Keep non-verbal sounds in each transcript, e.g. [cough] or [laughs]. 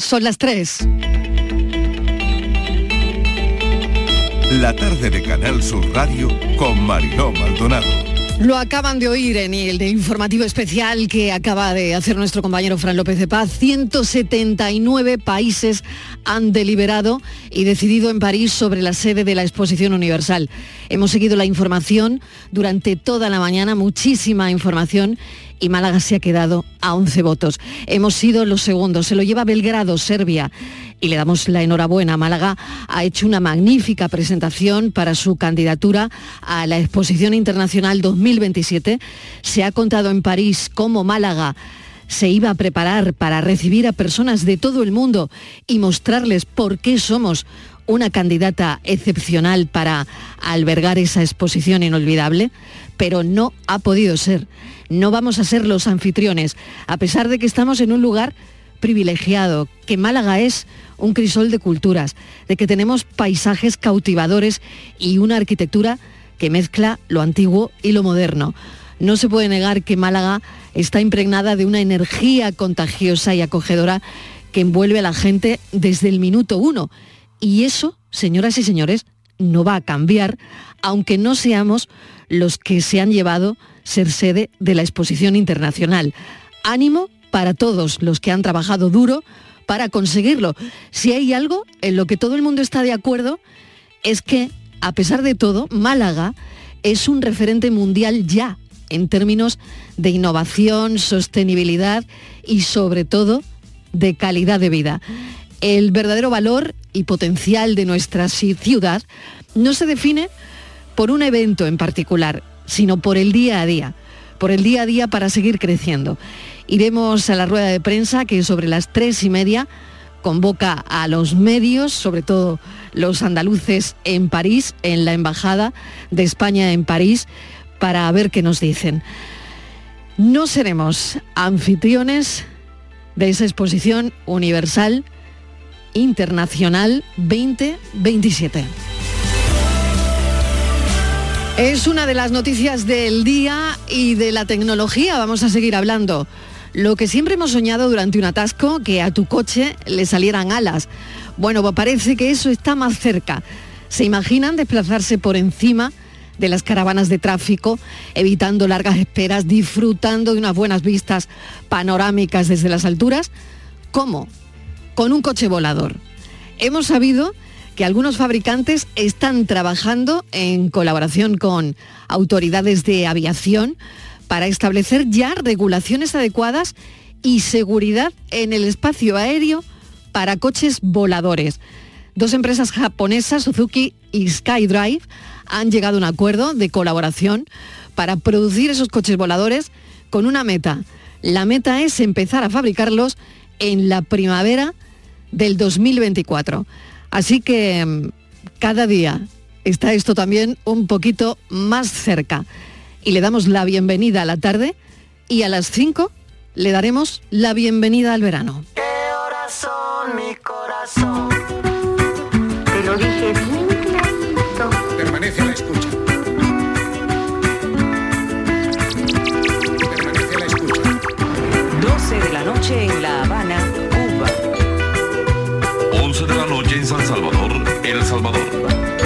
Son las 3. La tarde de Canal Sur Radio con Mariló Maldonado. Lo acaban de oír en el de informativo especial que acaba de hacer nuestro compañero Fran López de Paz. 179 países han deliberado y decidido en París sobre la sede de la Exposición Universal. Hemos seguido la información durante toda la mañana, muchísima información y Málaga se ha quedado a 11 votos. Hemos sido los segundos. Se lo lleva Belgrado, Serbia. Y le damos la enhorabuena. Málaga ha hecho una magnífica presentación para su candidatura a la Exposición Internacional 2027. Se ha contado en París cómo Málaga se iba a preparar para recibir a personas de todo el mundo y mostrarles por qué somos una candidata excepcional para albergar esa exposición inolvidable, pero no ha podido ser no vamos a ser los anfitriones, a pesar de que estamos en un lugar privilegiado, que Málaga es un crisol de culturas, de que tenemos paisajes cautivadores y una arquitectura que mezcla lo antiguo y lo moderno. No se puede negar que Málaga está impregnada de una energía contagiosa y acogedora que envuelve a la gente desde el minuto uno. Y eso, señoras y señores, no va a cambiar, aunque no seamos los que se han llevado ser sede de la exposición internacional. Ánimo para todos los que han trabajado duro para conseguirlo. Si hay algo en lo que todo el mundo está de acuerdo, es que, a pesar de todo, Málaga es un referente mundial ya en términos de innovación, sostenibilidad y sobre todo de calidad de vida. El verdadero valor y potencial de nuestra ciudad no se define por un evento en particular, sino por el día a día, por el día a día para seguir creciendo. Iremos a la rueda de prensa que sobre las tres y media convoca a los medios, sobre todo los andaluces en París, en la Embajada de España en París, para ver qué nos dicen. No seremos anfitriones de esa exposición universal internacional 2027. Es una de las noticias del día y de la tecnología. Vamos a seguir hablando. Lo que siempre hemos soñado durante un atasco, que a tu coche le salieran alas. Bueno, pues parece que eso está más cerca. ¿Se imaginan desplazarse por encima de las caravanas de tráfico, evitando largas esperas, disfrutando de unas buenas vistas panorámicas desde las alturas? ¿Cómo? Con un coche volador. Hemos sabido que algunos fabricantes están trabajando en colaboración con autoridades de aviación para establecer ya regulaciones adecuadas y seguridad en el espacio aéreo para coches voladores. Dos empresas japonesas, Suzuki y SkyDrive, han llegado a un acuerdo de colaboración para producir esos coches voladores con una meta. La meta es empezar a fabricarlos en la primavera del 2024. Así que mm, cada día está esto también un poquito más cerca. Y le damos la bienvenida a la tarde y a las 5 le daremos la bienvenida al verano. ¿Qué horas son, mi corazón? Te lo dije bien clarito. Permanece a la escucha. Permanece a la escucha. 12 de la noche en La Habana, Cuba. 11 de la noche en San Salvador, El Salvador.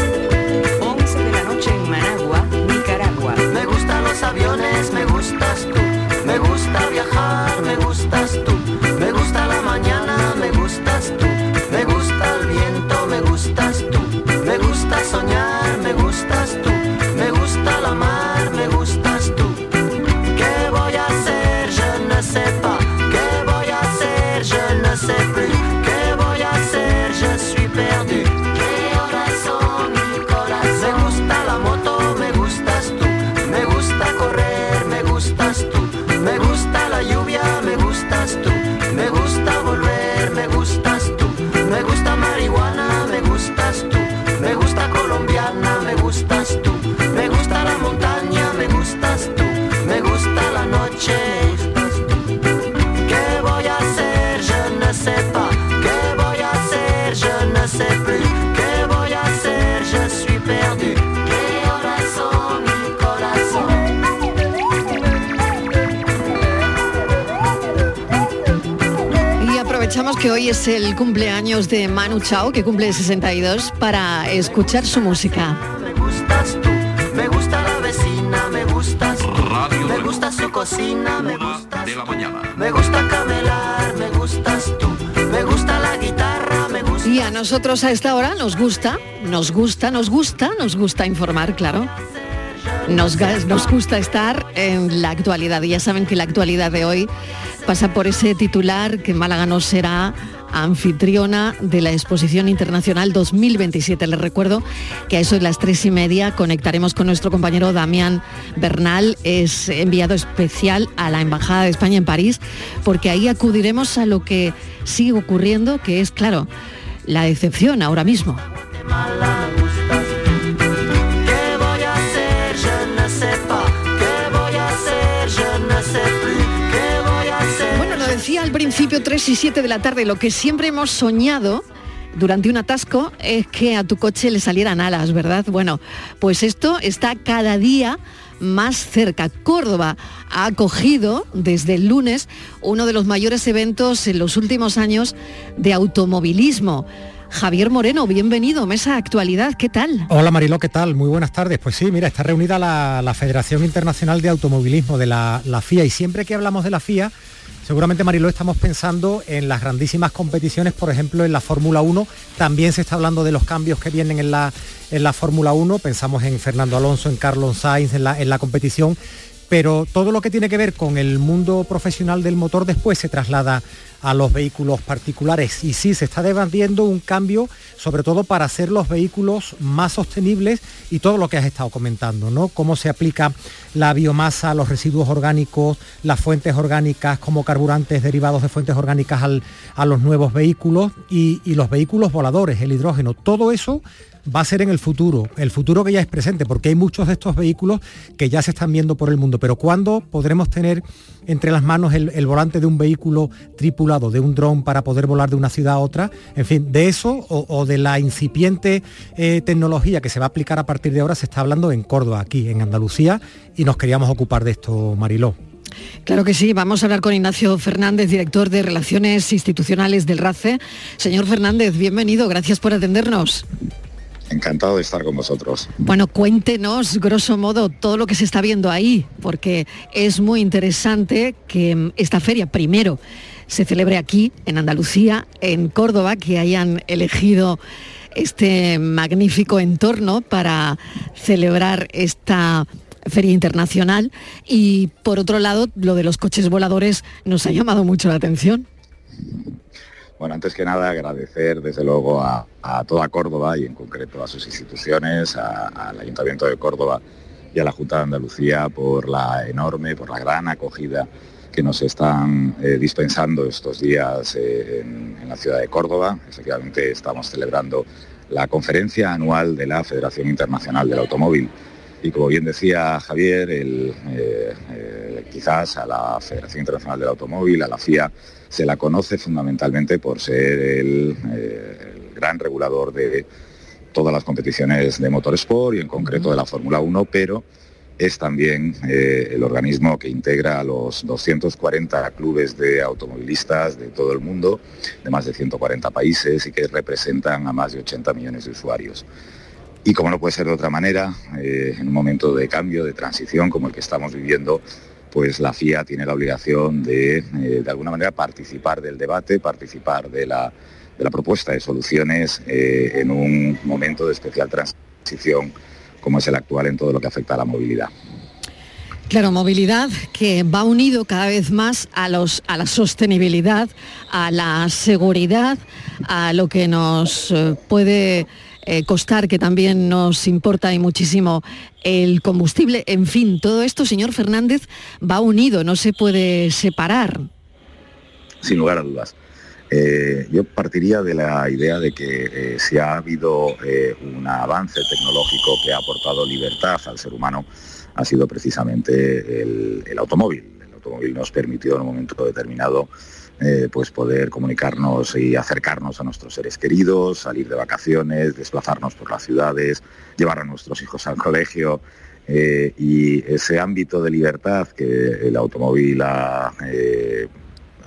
Que hoy es el cumpleaños de Manu Chao, que cumple 62, para escuchar su música. Me gustas tú, me gusta la vecina, me gustas tú. Radio Me gusta su cocina, me Una gustas de la mañana. Me gusta camelar, me gustas tú. Me gusta la guitarra, me gusta. Y a nosotros a esta hora nos gusta, nos gusta, nos gusta, nos gusta informar, claro. Nos, nos gusta estar en la actualidad. Y ya saben que la actualidad de hoy pasa por ese titular que Málaga no será anfitriona de la Exposición Internacional 2027. Les recuerdo que a eso de las tres y media conectaremos con nuestro compañero Damián Bernal, es enviado especial a la Embajada de España en París, porque ahí acudiremos a lo que sigue ocurriendo, que es, claro, la decepción ahora mismo. Principio 3 y 7 de la tarde, lo que siempre hemos soñado durante un atasco es que a tu coche le salieran alas, ¿verdad? Bueno, pues esto está cada día más cerca. Córdoba ha acogido desde el lunes uno de los mayores eventos en los últimos años de automovilismo. Javier Moreno, bienvenido, Mesa Actualidad, ¿qué tal? Hola Mariló, ¿qué tal? Muy buenas tardes. Pues sí, mira, está reunida la, Federación Internacional de Automovilismo de la FIA y siempre que hablamos de la FIA, seguramente Mariló estamos pensando en las grandísimas competiciones, por ejemplo en la Fórmula 1, también se está hablando de los cambios que vienen en la, en la Fórmula 1, pensamos en Fernando Alonso, en Carlos Sainz, en la, en la competición, pero todo lo que tiene que ver con el mundo profesional del motor después se traslada a los vehículos particulares y sí se está debatiendo un cambio sobre todo para hacer los vehículos más sostenibles y todo lo que has estado comentando, ¿no? Cómo se aplica la biomasa, los residuos orgánicos, las fuentes orgánicas como carburantes derivados de fuentes orgánicas a los nuevos vehículos y los vehículos voladores, el hidrógeno, todo eso va a ser en el futuro, el futuro que ya es presente, porque hay muchos de estos vehículos que ya se están viendo por el mundo, pero ¿cuándo podremos tener entre las manos el, volante de un vehículo tripulado, de un dron para poder volar de una ciudad a otra? En fin, de eso o, o de la incipiente eh, tecnología que se va a aplicar a partir de ahora se está hablando en Córdoba, aquí en Andalucía, y nos queríamos ocupar de esto, Mariló. Claro que sí, vamos a hablar con Ignacio Fernández, director de Relaciones Institucionales del RACE. Señor Fernández, bienvenido, gracias por atendernos. Encantado de estar con vosotros. Bueno, cuéntenos, grosso modo, todo lo que se está viendo ahí, porque es muy interesante que mm, esta feria, primero, se celebre aquí, en Andalucía, en Córdoba, que hayan elegido este magnífico entorno para celebrar esta feria internacional. Y por otro lado, lo de los coches voladores nos ha llamado mucho la atención. Bueno, antes que nada agradecer desde luego a, toda Córdoba y en concreto a sus instituciones, al Ayuntamiento de Córdoba y a la Junta de Andalucía por la enorme, por la gran acogida que nos están eh, dispensando estos días eh, en, la ciudad de Córdoba. Efectivamente estamos celebrando la conferencia anual de la Federación Internacional del Automóvil. Y como bien decía Javier, eh, quizás a la Federación Internacional del Automóvil, a la FIA, se la conoce fundamentalmente por ser el, eh, el gran regulador de todas las competiciones de motorsport y en concreto de la Fórmula 1, pero es también eh, el organismo que integra a los 240 clubes de automovilistas de todo el mundo, de más de 140 países y que representan a más de 80 millones de usuarios. Y como no puede ser de otra manera, eh, en un momento de cambio, de transición como el que estamos viviendo, pues la FIA tiene la obligación de, eh, de alguna manera, participar del debate, participar de la, de la propuesta de soluciones eh, en un momento de especial transición como es el actual en todo lo que afecta a la movilidad. Claro, movilidad que va unido cada vez más a, los, a la sostenibilidad, a la seguridad, a lo que nos eh, puede eh, costar, que también nos importa y muchísimo el combustible. En fin, todo esto, señor Fernández, va unido, no se puede separar. sin lugar a dudas. Eh, yo partiría de la idea de que eh, si ha habido un avance tecnológico que ha aportado libertad al ser humano, ha sido precisamente el automóvil. El automóvil nos permitió en un momento determinado eh, pues poder comunicarnos y acercarnos a nuestros seres queridos, salir de vacaciones, desplazarnos por las ciudades, llevar a nuestros hijos al colegio. eh, y ese ámbito de libertad que el automóvil ha, eh,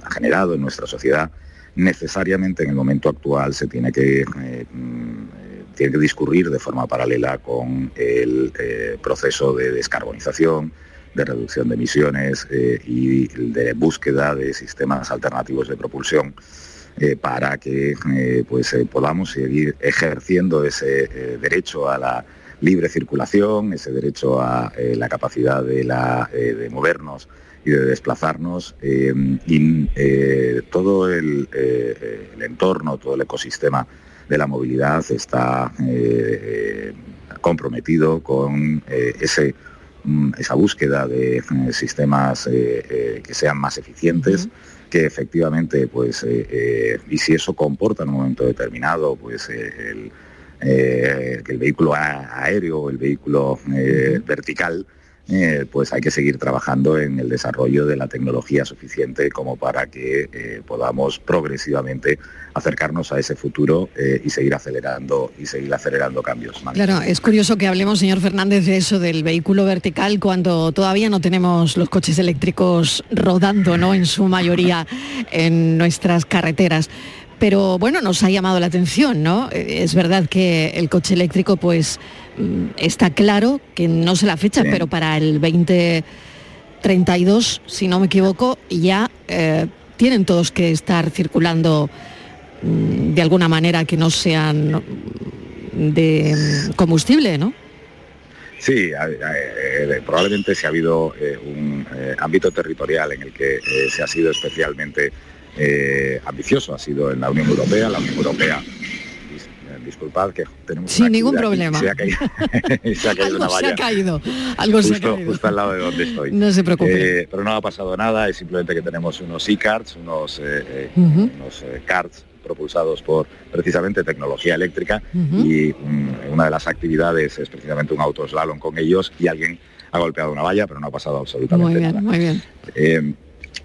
ha generado en nuestra sociedad necesariamente en el momento actual se tiene que, tiene que discurrir de forma paralela con el proceso de descarbonización, de reducción de emisiones y de búsqueda de sistemas alternativos de propulsión eh, para que eh, pues, eh, podamos seguir ejerciendo ese derecho a la libre circulación, ese derecho a la capacidad de, la, de, movernos y de desplazarnos y todo el, entorno, todo el ecosistema de la movilidad está comprometido con ese, esa búsqueda de sistemas que sean más eficientes que efectivamente, pues, eh, eh, y si eso comporta en un momento determinado, pues eh, el, que el vehículo aéreo, el vehículo vertical, eh, pues hay que seguir trabajando en el desarrollo de la tecnología suficiente como para que eh, podamos progresivamente acercarnos a ese futuro eh, y seguir acelerando y seguir acelerando cambios. Claro, es curioso que hablemos, señor Fernández, de eso del vehículo vertical cuando todavía no tenemos los coches eléctricos rodando, ¿no? En su mayoría en nuestras carreteras pero bueno, nos ha llamado la atención, ¿no? Es verdad que el coche eléctrico, pues mm, está claro que no sé la fecha, pero para el 2032, si no me equivoco, ya eh, tienen todos que estar circulando mm, de alguna manera que no sean de mm, combustible, ¿no? Sí, eh, probablemente si ha habido eh, un ámbito territorial en el que se ha sido especialmente eh, ambicioso ha sido en la Unión Europea. La Unión Europea, eh, disculpad que tenemos... Sin ningún problema. Se ha caído, [laughs] se ha caído algo se ha caído, algo justo, se ha caído. Justo al lado de donde estoy. No se preocupe. Eh, pero no ha pasado nada, es simplemente que tenemos unos e-cards, unos, eh, unos cards propulsados por precisamente tecnología eléctrica y mm, una de las actividades es precisamente un auto slalom con ellos y alguien ha golpeado una valla, pero no ha pasado absolutamente muy bien, nada. Muy bien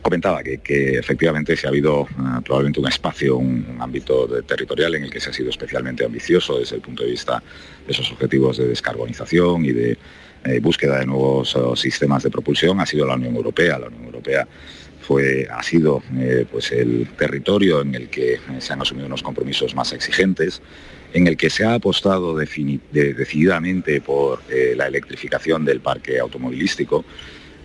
comentaba que, efectivamente se ha habido eh, probablemente un espacio, un, ámbito territorial en el que se ha sido especialmente ambicioso desde el punto de vista de esos objetivos de descarbonización y de eh, búsqueda de nuevos eh, sistemas de propulsión, ha sido la Unión Europea. La Unión Europea fue, ha sido pues el territorio en el que se han asumido unos compromisos más exigentes, en el que se ha apostado decididamente por la electrificación del parque automovilístico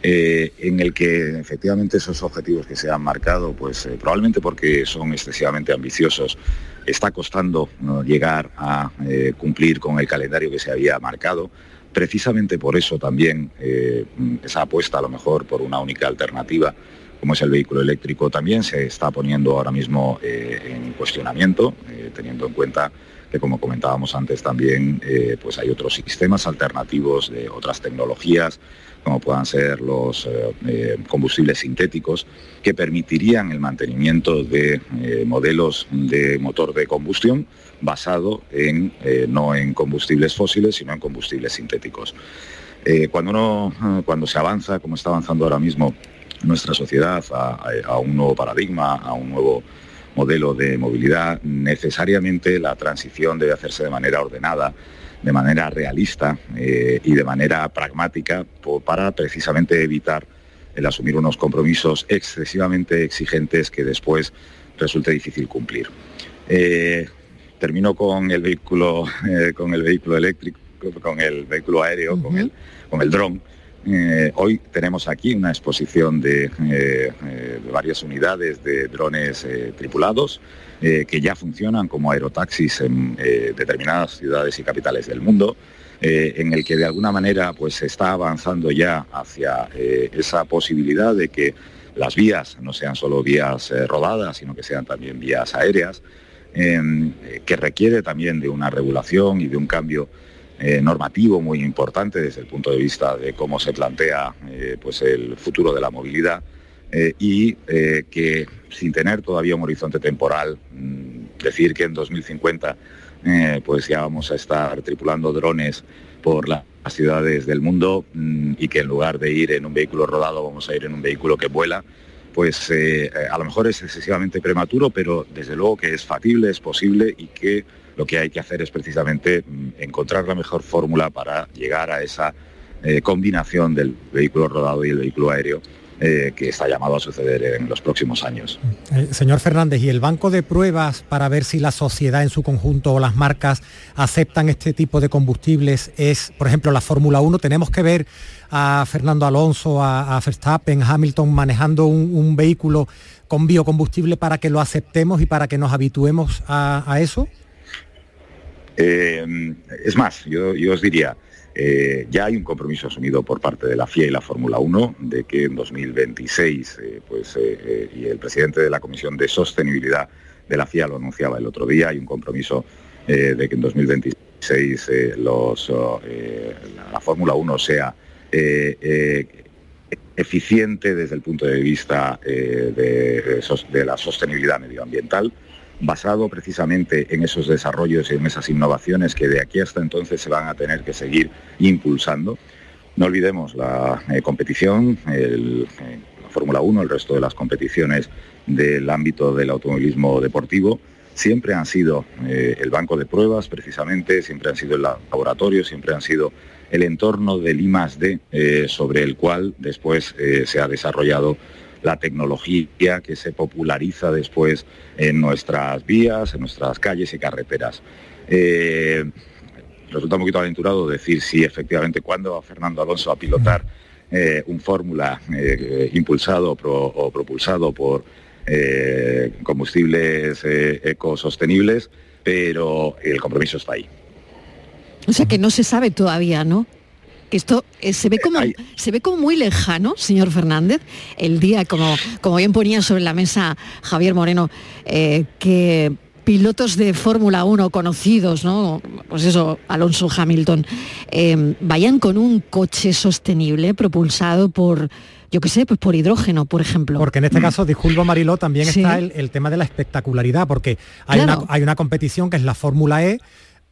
eh, en el que efectivamente esos objetivos que se han marcado, pues eh, probablemente porque son excesivamente ambiciosos, está costando llegar a eh, cumplir con el calendario que se había marcado. Precisamente por eso también esa apuesta a lo mejor por una única alternativa como es el vehículo eléctrico, también se está poniendo ahora mismo en cuestionamiento, teniendo en cuenta como comentábamos antes también, pues hay otros sistemas alternativos de otras tecnologías como puedan ser los eh, eh, combustibles sintéticos, que permitirían el mantenimiento de eh, modelos de motor de combustión basado en, no en combustibles fósiles, sino en combustibles sintéticos. cuando, cuando se avanza, como está avanzando ahora mismo nuestra sociedad, a un nuevo paradigma, a un nuevo modelo de movilidad, necesariamente la transición debe hacerse de manera ordenada, de manera realista eh, y de manera pragmática para precisamente evitar el asumir unos compromisos excesivamente exigentes que después resulte difícil cumplir. Eh, termino con el vehículo, [laughs] eh, con el vehículo eléctrico, con el vehículo aéreo, con el, con el dron. Hoy tenemos aquí una exposición de, de varias unidades de drones tripulados eh, que ya funcionan como aerotaxis en eh, determinadas ciudades y capitales del mundo, eh, en el que de alguna manera pues, se está avanzando ya hacia esa posibilidad de que las vías no sean solo vías rodadas, sino que sean también vías aéreas, em, que requiere también de una regulación y de un cambio normativo muy importante desde el punto de vista de cómo se plantea pues el futuro de la movilidad eh, y eh, que sin tener todavía un horizonte temporal, mm, decir que en 2050 eh, pues ya vamos a estar tripulando drones por las ciudades del mundo mm, y que en lugar de ir en un vehículo rodado vamos a ir en un vehículo que vuela, pues a lo mejor es excesivamente prematuro, pero desde luego que es factible, es posible y que lo que hay que hacer es precisamente mm, encontrar la mejor fórmula para llegar a esa combinación del vehículo rodado y el vehículo aéreo eh, que está llamado a suceder en los próximos años. Eh, señor Fernández, ¿y el banco de pruebas para ver si la sociedad en su conjunto o las marcas aceptan este tipo de combustibles es, por ejemplo, la Fórmula 1? ¿Tenemos que ver a Fernando Alonso, a, a Verstappen, Hamilton manejando un, vehículo con biocombustible para que lo aceptemos y para que nos habituemos a eso? Eh, es más, yo, os diría, eh, ya hay un compromiso asumido por parte de la FIA y la Fórmula 1 de que en 2026, eh, pues, y el presidente de la Comisión de Sostenibilidad de la FIA lo anunciaba el otro día, hay un compromiso de que en 2026 los, la, la, Fórmula 1 sea eficiente desde el punto de vista de la sostenibilidad medioambiental basado precisamente en esos desarrollos y en esas innovaciones que de aquí hasta entonces se van a tener que seguir impulsando. No olvidemos la eh, competición, eh, la Fórmula 1, el resto de las competiciones del ámbito del automovilismo deportivo, siempre han sido eh, el banco de pruebas, precisamente, siempre han sido el laboratorio, siempre han sido el entorno del I D eh, sobre el cual después se ha desarrollado la tecnología que se populariza después en nuestras vías, en nuestras calles y carreteras. Eh, resulta un poquito aventurado decir si efectivamente cuándo va Fernando Alonso a pilotar eh, un fórmula eh, impulsado o propulsado por combustibles ecosostenibles, pero el compromiso está ahí. O sea que no se sabe todavía, ¿no? Esto eh, se ve como se ve como muy lejano, señor Fernández, el día como como bien ponía sobre la mesa Javier Moreno eh, que pilotos de Fórmula 1 conocidos, ¿no? Pues eso, Alonso Hamilton, eh, vayan con un coche sostenible propulsado por yo qué sé, pues por hidrógeno, por ejemplo. Porque en este caso, disculpo Mariló, también sí. está el, el, tema de la espectacularidad, porque hay, claro. una, hay una competición que es la Fórmula E,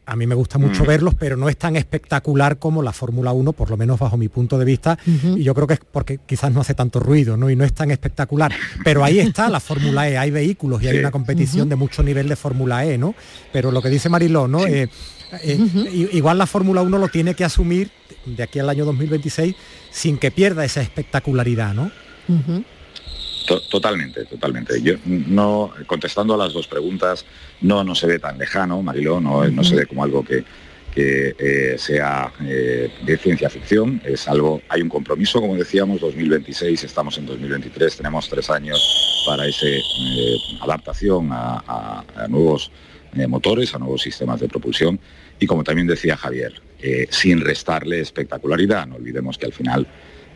a mí me gusta mucho mm. verlos, pero no es tan espectacular como la Fórmula 1, por lo menos bajo mi punto de vista, uh -huh. y yo creo que es porque quizás no hace tanto ruido, ¿no? Y no es tan espectacular. Pero ahí está la Fórmula E, hay vehículos y sí. hay una competición uh -huh. de mucho nivel de Fórmula E, ¿no? Pero lo que dice Mariló, ¿no? Sí. Eh, eh, uh -huh. Igual la Fórmula 1 lo tiene que asumir de aquí al año 2026 sin que pierda esa espectacularidad, ¿no? Totalmente, totalmente. Yo no, contestando a las dos preguntas, no, no se ve tan lejano, Mariló, no, no se ve como algo que, que eh, sea eh, de ciencia ficción, es algo, hay un compromiso, como decíamos, 2026, estamos en 2023, tenemos tres años para esa eh, adaptación a, a, a nuevos motores, a nuevos sistemas de propulsión. Y como también decía Javier, sin restarle espectacularidad, no olvidemos que al final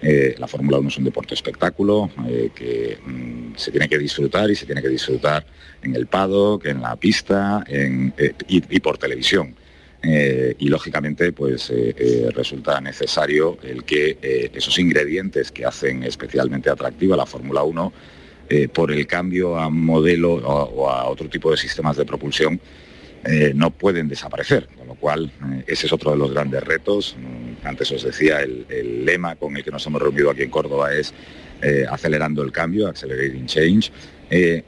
eh, la Fórmula 1 es un deporte espectáculo eh, que mm, se tiene que disfrutar y se tiene que disfrutar en el paddock, en la pista eh, y, por televisión. Y lógicamente pues resulta necesario el que esos ingredientes que hacen especialmente atractiva la Fórmula 1 por el cambio a modelo o, o a otro tipo de sistemas de propulsión eh, no pueden desaparecer, con lo cual eh, ese es otro de los grandes retos. Mm, antes os decía, el, lema con el que nos hemos reunido aquí en Córdoba es eh, acelerando el cambio, accelerating change,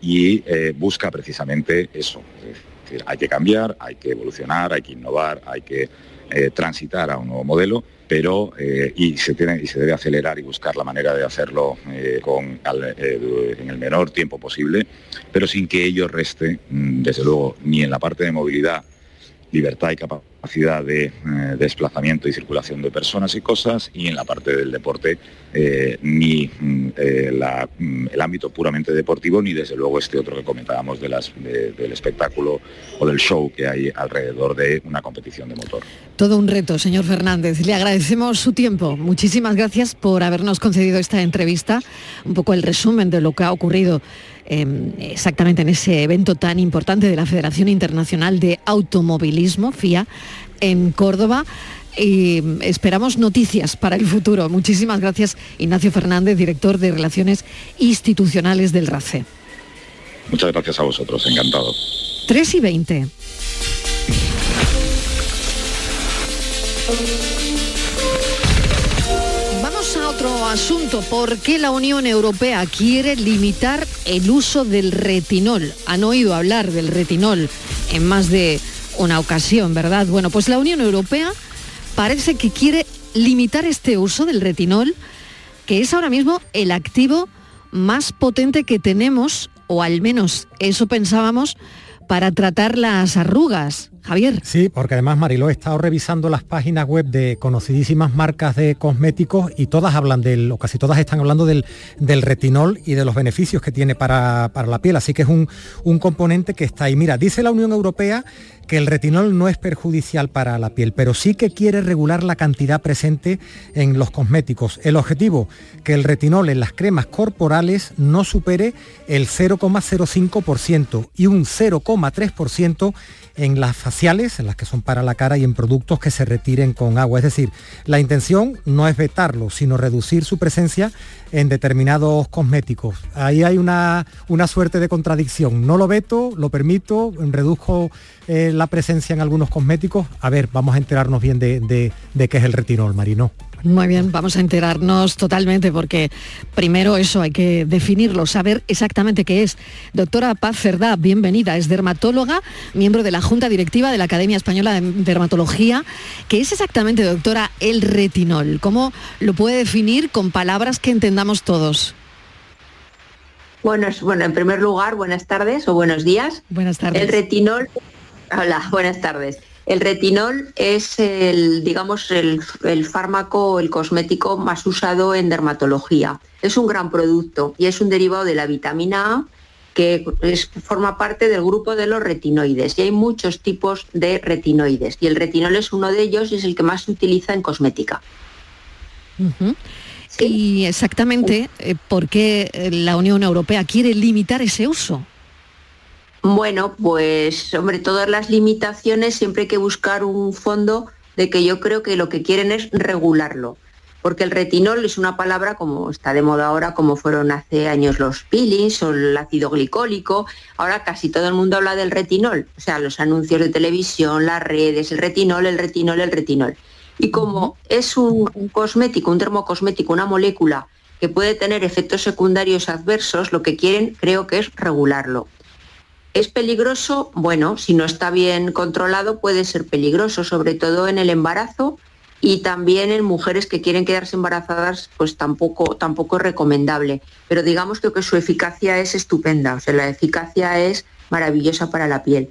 y busca precisamente eso. Es decir, hay que cambiar, hay que evolucionar, hay que innovar, hay que eh, transitar a un nuevo modelo pero eh, y, se tiene, y se debe acelerar y buscar la manera de hacerlo eh, con, en el menor tiempo posible, pero sin que ello reste, mm, desde luego, ni en la parte de movilidad, libertad y capacidad de eh, desplazamiento y circulación de personas y cosas y en la parte del deporte eh, ni mm, eh, la, mm, el ámbito puramente deportivo ni desde luego este otro que comentábamos de las, de, del espectáculo o del show que hay alrededor de una competición de motor. Todo un reto, señor Fernández. Le agradecemos su tiempo. Muchísimas gracias por habernos concedido esta entrevista, un poco el resumen de lo que ha ocurrido eh, exactamente en ese evento tan importante de la Federación Internacional de Automovilismo, FIA, en Córdoba. Y esperamos noticias para el futuro. Muchísimas gracias, Ignacio Fernández, director de Relaciones Institucionales del RACE. Muchas gracias a vosotros, encantado. 3 y 20. Otro asunto. ¿Por qué la Unión Europea quiere limitar el uso del retinol? Han oído hablar del retinol en más de una ocasión, ¿verdad? Bueno, pues la Unión Europea parece que quiere limitar este uso del retinol que es ahora mismo el activo más potente que tenemos, o al menos eso pensábamos, para tratar las arrugas. Javier. Sí, porque además Mariló he estado revisando las páginas web de conocidísimas marcas de cosméticos y todas hablan del, o casi todas están hablando del, del retinol y de los beneficios que tiene para, para la piel. Así que es un, un componente que está ahí. Mira, dice la Unión Europea que el retinol no es perjudicial para la piel, pero sí que quiere regular la cantidad presente en los cosméticos. El objetivo, que el retinol en las cremas corporales no supere el 0,05% y un 0,3% en las faciales, en las que son para la cara y en productos que se retiren con agua. Es decir, la intención no es vetarlo, sino reducir su presencia en determinados cosméticos. Ahí hay una, una suerte de contradicción. No lo veto, lo permito, reduzco eh, la presencia en algunos cosméticos. A ver, vamos a enterarnos bien de, de, de qué es el retinol, Marino. Muy bien, vamos a enterarnos totalmente porque primero eso hay que definirlo, saber exactamente qué es. Doctora Paz Cerdá, bienvenida, es dermatóloga, miembro de la Junta Directiva de la Academia Española de Dermatología. ¿Qué es exactamente, doctora, el retinol? ¿Cómo lo puede definir con palabras que entendamos todos? Bueno, bueno, en primer lugar, buenas tardes o buenos días. Buenas tardes. El retinol, hola, buenas tardes. El retinol es el, digamos, el, el fármaco, el cosmético más usado en dermatología. Es un gran producto y es un derivado de la vitamina A que es, forma parte del grupo de los retinoides y hay muchos tipos de retinoides y el retinol es uno de ellos y es el que más se utiliza en cosmética. Uh -huh. ¿Sí? Y exactamente, eh, ¿por qué la Unión Europea quiere limitar ese uso? Bueno, pues sobre todas las limitaciones siempre hay que buscar un fondo de que yo creo que lo que quieren es regularlo. Porque el retinol es una palabra como está de moda ahora, como fueron hace años los peelings o el ácido glicólico. Ahora casi todo el mundo habla del retinol. O sea, los anuncios de televisión, las redes, el retinol, el retinol, el retinol. Y como es un, un cosmético, un termocosmético, una molécula que puede tener efectos secundarios adversos, lo que quieren creo que es regularlo. ¿Es peligroso? Bueno, si no está bien controlado puede ser peligroso, sobre todo en el embarazo y también en mujeres que quieren quedarse embarazadas, pues tampoco, tampoco es recomendable. Pero digamos que, que su eficacia es estupenda, o sea, la eficacia es maravillosa para la piel.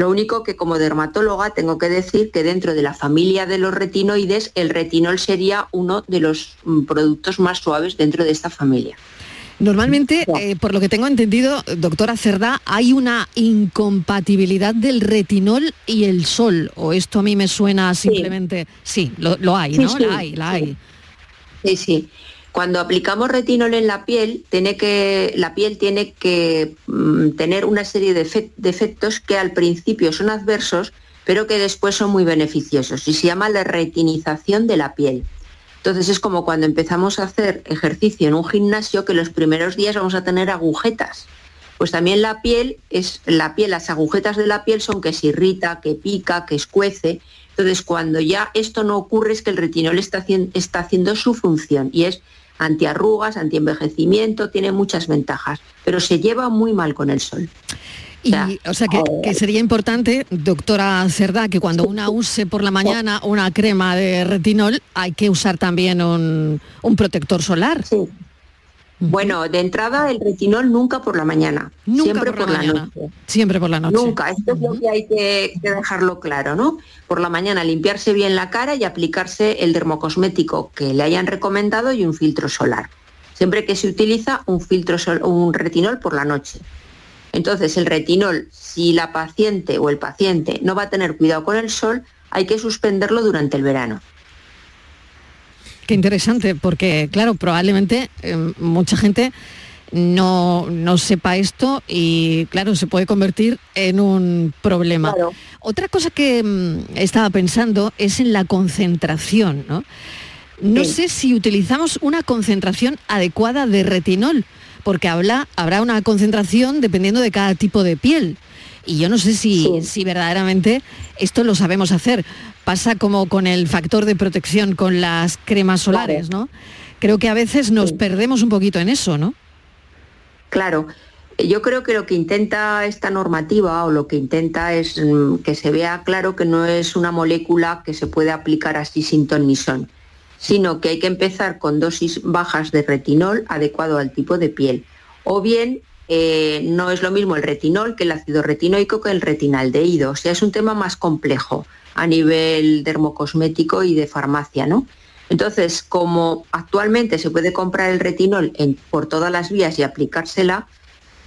Lo único que como dermatóloga tengo que decir que dentro de la familia de los retinoides, el retinol sería uno de los mm, productos más suaves dentro de esta familia. Normalmente, eh, por lo que tengo entendido, doctora Cerdá, hay una incompatibilidad del retinol y el sol, o esto a mí me suena simplemente... Sí, sí lo, lo, hay, sí, ¿no? Sí, la hay, la hay. Sí, sí. Cuando aplicamos retinol en la piel, tiene que, la piel tiene que mm, tener una serie de, de efectos que al principio son adversos, pero que después son muy beneficiosos, y se llama la retinización de la piel. Entonces es como cuando empezamos a hacer ejercicio en un gimnasio que los primeros días vamos a tener agujetas. Pues también la piel es la piel, las agujetas de la piel son que se irrita, que pica, que escuece. Entonces cuando ya esto no ocurre es que el retinol está, haciendo, está haciendo su función y es antiarrugas, antienvejecimiento, tiene muchas ventajas, pero se lleva muy mal con el sol. Y, o sea, que, que, sería importante, doctora Cerdá, que cuando una use por la mañana una crema de retinol, hay que usar también un, un protector solar. Sí. Bueno, de entrada el retinol nunca por la mañana, nunca siempre por, por la, noche. Siempre por la noche. Nunca, esto es lo que hay que, que, dejarlo claro, ¿no? Por la mañana limpiarse bien la cara y aplicarse el dermocosmético que le hayan recomendado y un filtro solar. Siempre que se utiliza un filtro sol, un retinol por la noche. Entonces, el retinol, si la paciente o el paciente no va a tener cuidado con el sol, hay que suspenderlo durante el verano. Qué interesante, porque claro, probablemente eh, mucha gente no, no, sepa esto y claro, se puede convertir en un problema. Claro. Otra cosa que mmm, estaba pensando es en la concentración, ¿no? No sí. sé si utilizamos una concentración adecuada de retinol, porque habla, habrá una concentración dependiendo de cada tipo de piel. Y yo no sé si, sí. si verdaderamente esto lo sabemos hacer. Pasa como con el factor de protección con las cremas solares, claro. ¿no? Creo que a veces nos sí. perdemos un poquito en eso, ¿no? Claro. Yo creo que lo que intenta esta normativa o lo que intenta es mm, que se vea claro que no es una molécula que se puede aplicar así sin ton ni son sino que hay que empezar con dosis bajas de retinol adecuado al tipo de piel. O bien eh, no es lo mismo el retinol que el ácido retinoico que el retinaldehído. O sea, es un tema más complejo a nivel dermocosmético y de farmacia, ¿no? Entonces, como actualmente se puede comprar el retinol por todas las vías y aplicársela,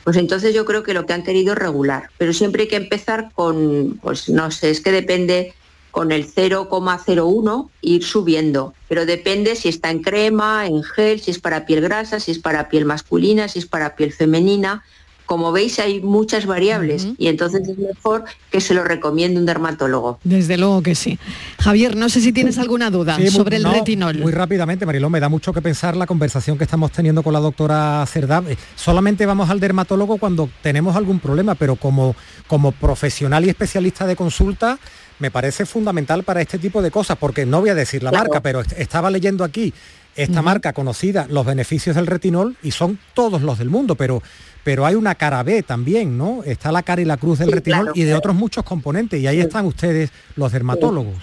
pues entonces yo creo que lo que han querido es regular. Pero siempre hay que empezar con, pues no sé, es que depende con el 0,01 ir subiendo, pero depende si está en crema, en gel, si es para piel grasa, si es para piel masculina, si es para piel femenina. Como veis hay muchas variables y entonces es mejor que se lo recomiende un dermatólogo. Desde luego que sí. Javier, no sé si tienes alguna duda sobre el retinol. Muy rápidamente, Mariló, me da mucho que pensar la conversación que estamos teniendo con la doctora Cerdá. Eh, solamente vamos al dermatólogo cuando tenemos algún problema, pero como, como profesional y especialista de consulta, me parece fundamental para este tipo de cosas, porque no voy a decir la marca, pero estaba leyendo aquí esta marca conocida, los beneficios del retinol, y son todos los del mundo, pero, pero hay una cara B también, ¿no? Está la cara y la cruz del retinol y de otros muchos componentes, y ahí están ustedes los dermatólogos.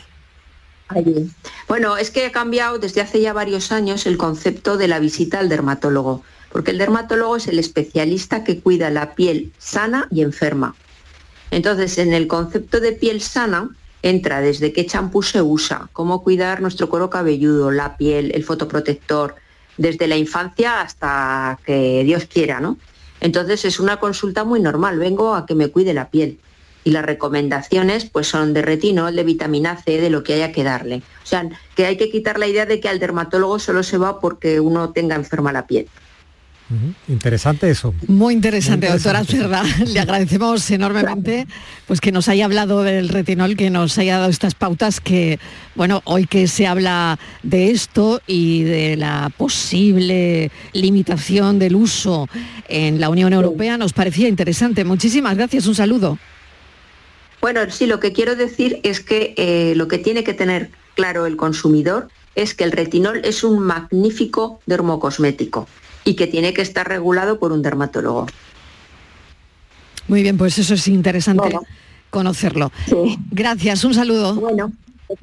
Bueno, es que ha cambiado desde hace ya varios años el concepto de la visita al dermatólogo, porque el dermatólogo es el especialista que cuida la piel sana y enferma. Entonces, en el concepto de piel sana, entra desde qué champú se usa, cómo cuidar nuestro cuero cabelludo, la piel, el fotoprotector, desde la infancia hasta que Dios quiera, ¿no? Entonces es una consulta muy normal, vengo a que me cuide la piel. Y las recomendaciones pues son de retinol, de vitamina C, de lo que haya que darle. O sea, que hay que quitar la idea de que al dermatólogo solo se va porque uno tenga enferma la piel. Interesante eso. Muy interesante, doctora Cerda. [laughs] Le agradecemos enormemente pues que nos haya hablado del retinol, que nos haya dado estas pautas que, bueno, hoy que se habla de esto y de la posible limitación del uso en la Unión Europea, nos parecía interesante. Muchísimas gracias, un saludo. Bueno, sí, lo que quiero decir es que eh, lo que tiene que tener claro el consumidor es que el retinol es un magnífico dermocosmético y que tiene que estar regulado por un dermatólogo. Muy bien, pues eso es interesante conocerlo. Gracias, un saludo. Bueno,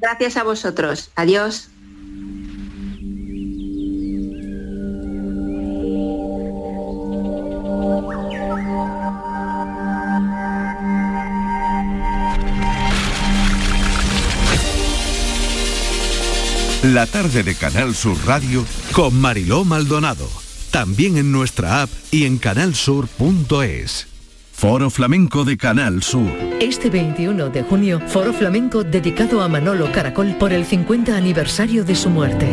gracias a vosotros. Adiós. La tarde de Canal Sur Radio con Mariló Maldonado también en nuestra app y en canalsur.es. Foro Flamenco de Canal Sur. Este 21 de junio, Foro Flamenco dedicado a Manolo Caracol por el 50 aniversario de su muerte.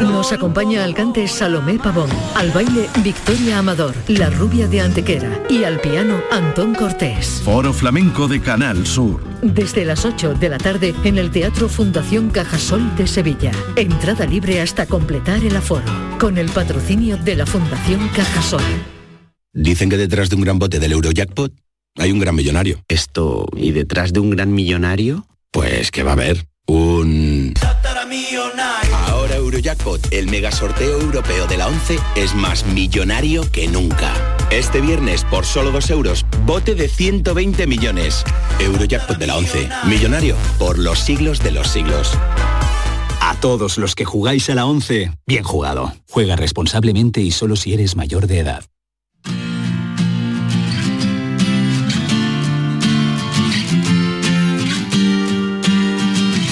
Nos acompaña al cante Salomé Pavón, al baile Victoria Amador, la rubia de Antequera y al piano Antón Cortés. Foro Flamenco de Canal Sur. Desde las 8 de la tarde en el Teatro Fundación Cajasol de Sevilla. Entrada libre hasta completar el aforo. Con el patrocinio de la Fundación Cajasol. Dicen que detrás de un gran bote del Eurojackpot hay un gran millonario. Esto, ¿y detrás de un gran millonario? Pues que va a haber un... Ahora Eurojackpot, el mega sorteo europeo de la 11, es más millonario que nunca. Este viernes, por solo 2 euros, bote de 120 millones. Eurojackpot de la 11, millonario por los siglos de los siglos. A todos los que jugáis a la 11, bien jugado. Juega responsablemente y solo si eres mayor de edad.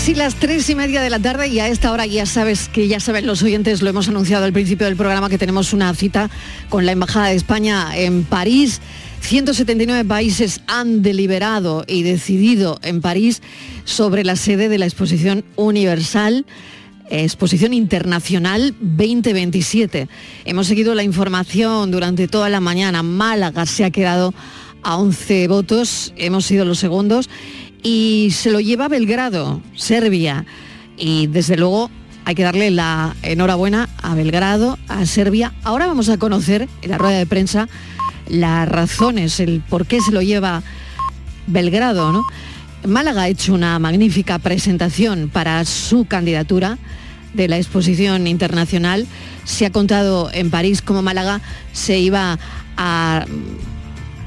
Casi las tres y media de la tarde y a esta hora ya sabes que ya saben los oyentes, lo hemos anunciado al principio del programa que tenemos una cita con la Embajada de España en París. 179 países han deliberado y decidido en París sobre la sede de la exposición universal. Exposición Internacional 2027. Hemos seguido la información durante toda la mañana. Málaga se ha quedado a 11 votos, hemos sido los segundos y se lo lleva Belgrado, Serbia. Y desde luego hay que darle la enhorabuena a Belgrado, a Serbia. Ahora vamos a conocer en la rueda de prensa las razones, el por qué se lo lleva Belgrado. Málaga ha hecho una magnífica presentación para su candidatura de la exposición internacional. Se ha contado en París cómo Málaga se iba a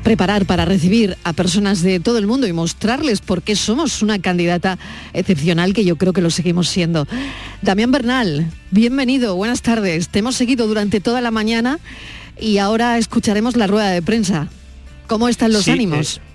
preparar para recibir a personas de todo el mundo y mostrarles por qué somos una candidata excepcional, que yo creo que lo seguimos siendo. Damián Bernal, bienvenido, buenas tardes. Te hemos seguido durante toda la mañana y ahora escucharemos la rueda de prensa. ¿Cómo están los ánimos? Eh,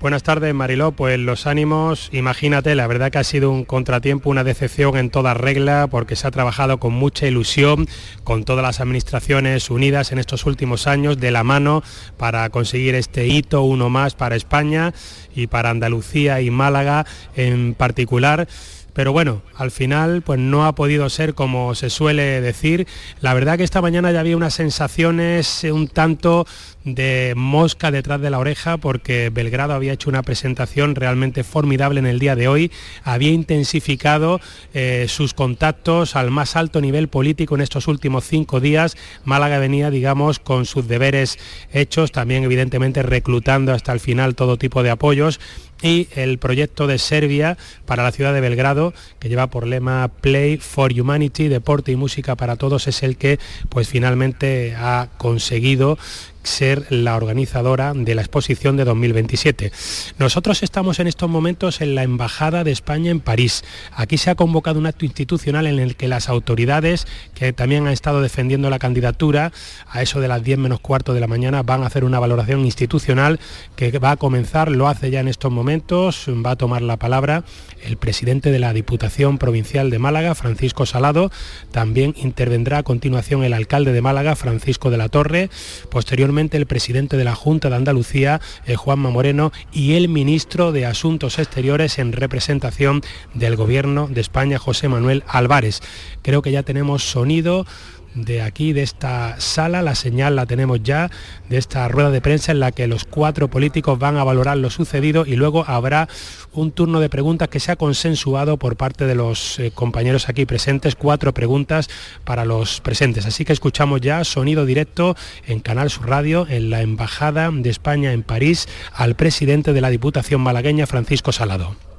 Buenas tardes, Mariló. Pues los ánimos, imagínate, la verdad que ha sido un contratiempo, una decepción en toda regla, porque se ha trabajado con mucha ilusión, con todas las administraciones unidas en estos últimos años, de la mano, para conseguir este hito, uno más para España y para Andalucía y Málaga en particular pero bueno, al final pues no ha podido ser como se suele decir. La verdad que esta mañana ya había unas sensaciones un tanto de mosca detrás de la oreja porque Belgrado había hecho una presentación realmente formidable en el día de hoy, había intensificado eh, sus contactos al más alto nivel político en estos últimos cinco días. Málaga venía, digamos, con sus deberes hechos, también evidentemente reclutando hasta el final todo tipo de apoyos y el proyecto de Serbia para la ciudad de Belgrado, que lleva por lema Play for Humanity, deporte y música para todos, es el que pues finalmente ha conseguido ser la organizadora de la exposición de 2027. Nosotros estamos en estos momentos en la Embajada de España en París. Aquí se ha convocado un acto institucional en el que las autoridades, que también han estado defendiendo la candidatura, a eso de las 10 menos cuarto de la mañana, van a hacer una valoración institucional que va a comenzar, lo hace ya en estos momentos, va a tomar la palabra el presidente de la Diputación Provincial de Málaga, Francisco Salado, también intervendrá a continuación el alcalde de Málaga, Francisco de la Torre, posteriormente el presidente de la Junta de Andalucía, eh, Juanma Moreno, y el ministro de Asuntos Exteriores en representación del Gobierno de España, José Manuel Álvarez. Creo que ya tenemos sonido de aquí, de esta sala, la señal la tenemos ya, de esta rueda de prensa en la que los cuatro políticos van a valorar lo sucedido y luego habrá un turno de preguntas que se ha consensuado por parte de los eh, compañeros aquí presentes, cuatro preguntas para los presentes. Así que escuchamos ya sonido directo en Canal Sur Radio, en la Embajada de España en París, al presidente de la Diputación malagueña, Francisco Salado.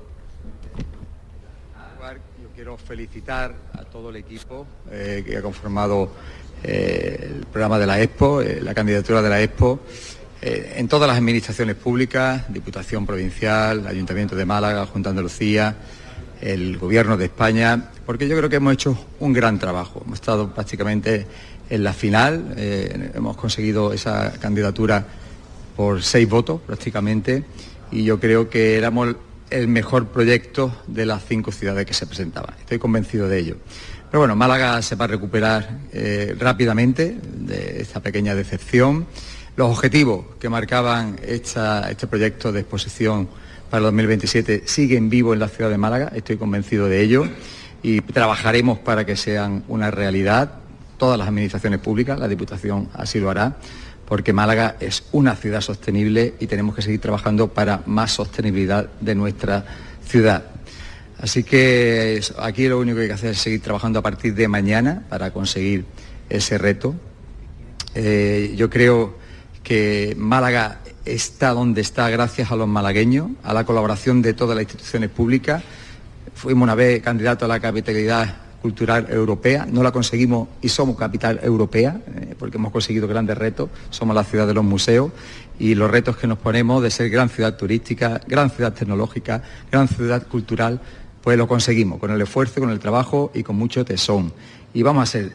Felicitar todo el equipo eh, que ha conformado eh, el programa de la Expo, eh, la candidatura de la Expo, en todas las administraciones públicas, Diputación Provincial, Ayuntamiento de Málaga, Junta de Andalucía, el Gobierno de España, porque yo creo que hemos hecho un gran trabajo. Hemos estado prácticamente en la final, hemos conseguido esa candidatura por seis votos prácticamente, y yo creo que éramos el mejor proyecto de las cinco ciudades que se presentaban. Estoy convencido de ello. Pero bueno, Málaga se va a recuperar eh, rápidamente de esta pequeña decepción. Los objetivos que marcaban este proyecto de exposición para el 2027 siguen vivos en la ciudad de Málaga, estoy convencido de ello, y trabajaremos para que sean una realidad. Todas las administraciones públicas, la Diputación así lo hará, porque Málaga es una ciudad sostenible y tenemos que seguir trabajando para más sostenibilidad de nuestra ciudad. Así que aquí lo único que hay que hacer es seguir trabajando a partir de mañana para conseguir ese reto. Eh, yo creo que Málaga está donde está gracias a los malagueños, a la colaboración de todas las instituciones públicas. Fuimos una vez candidato a la capitalidad cultural europea. No la conseguimos y somos capital europea, eh, porque hemos conseguido grandes retos. Somos la ciudad de los museos y los retos que nos ponemos de ser gran ciudad turística, gran ciudad tecnológica, gran ciudad cultural, pues lo conseguimos con el esfuerzo, con el trabajo y con mucho tesón. Y vamos a ser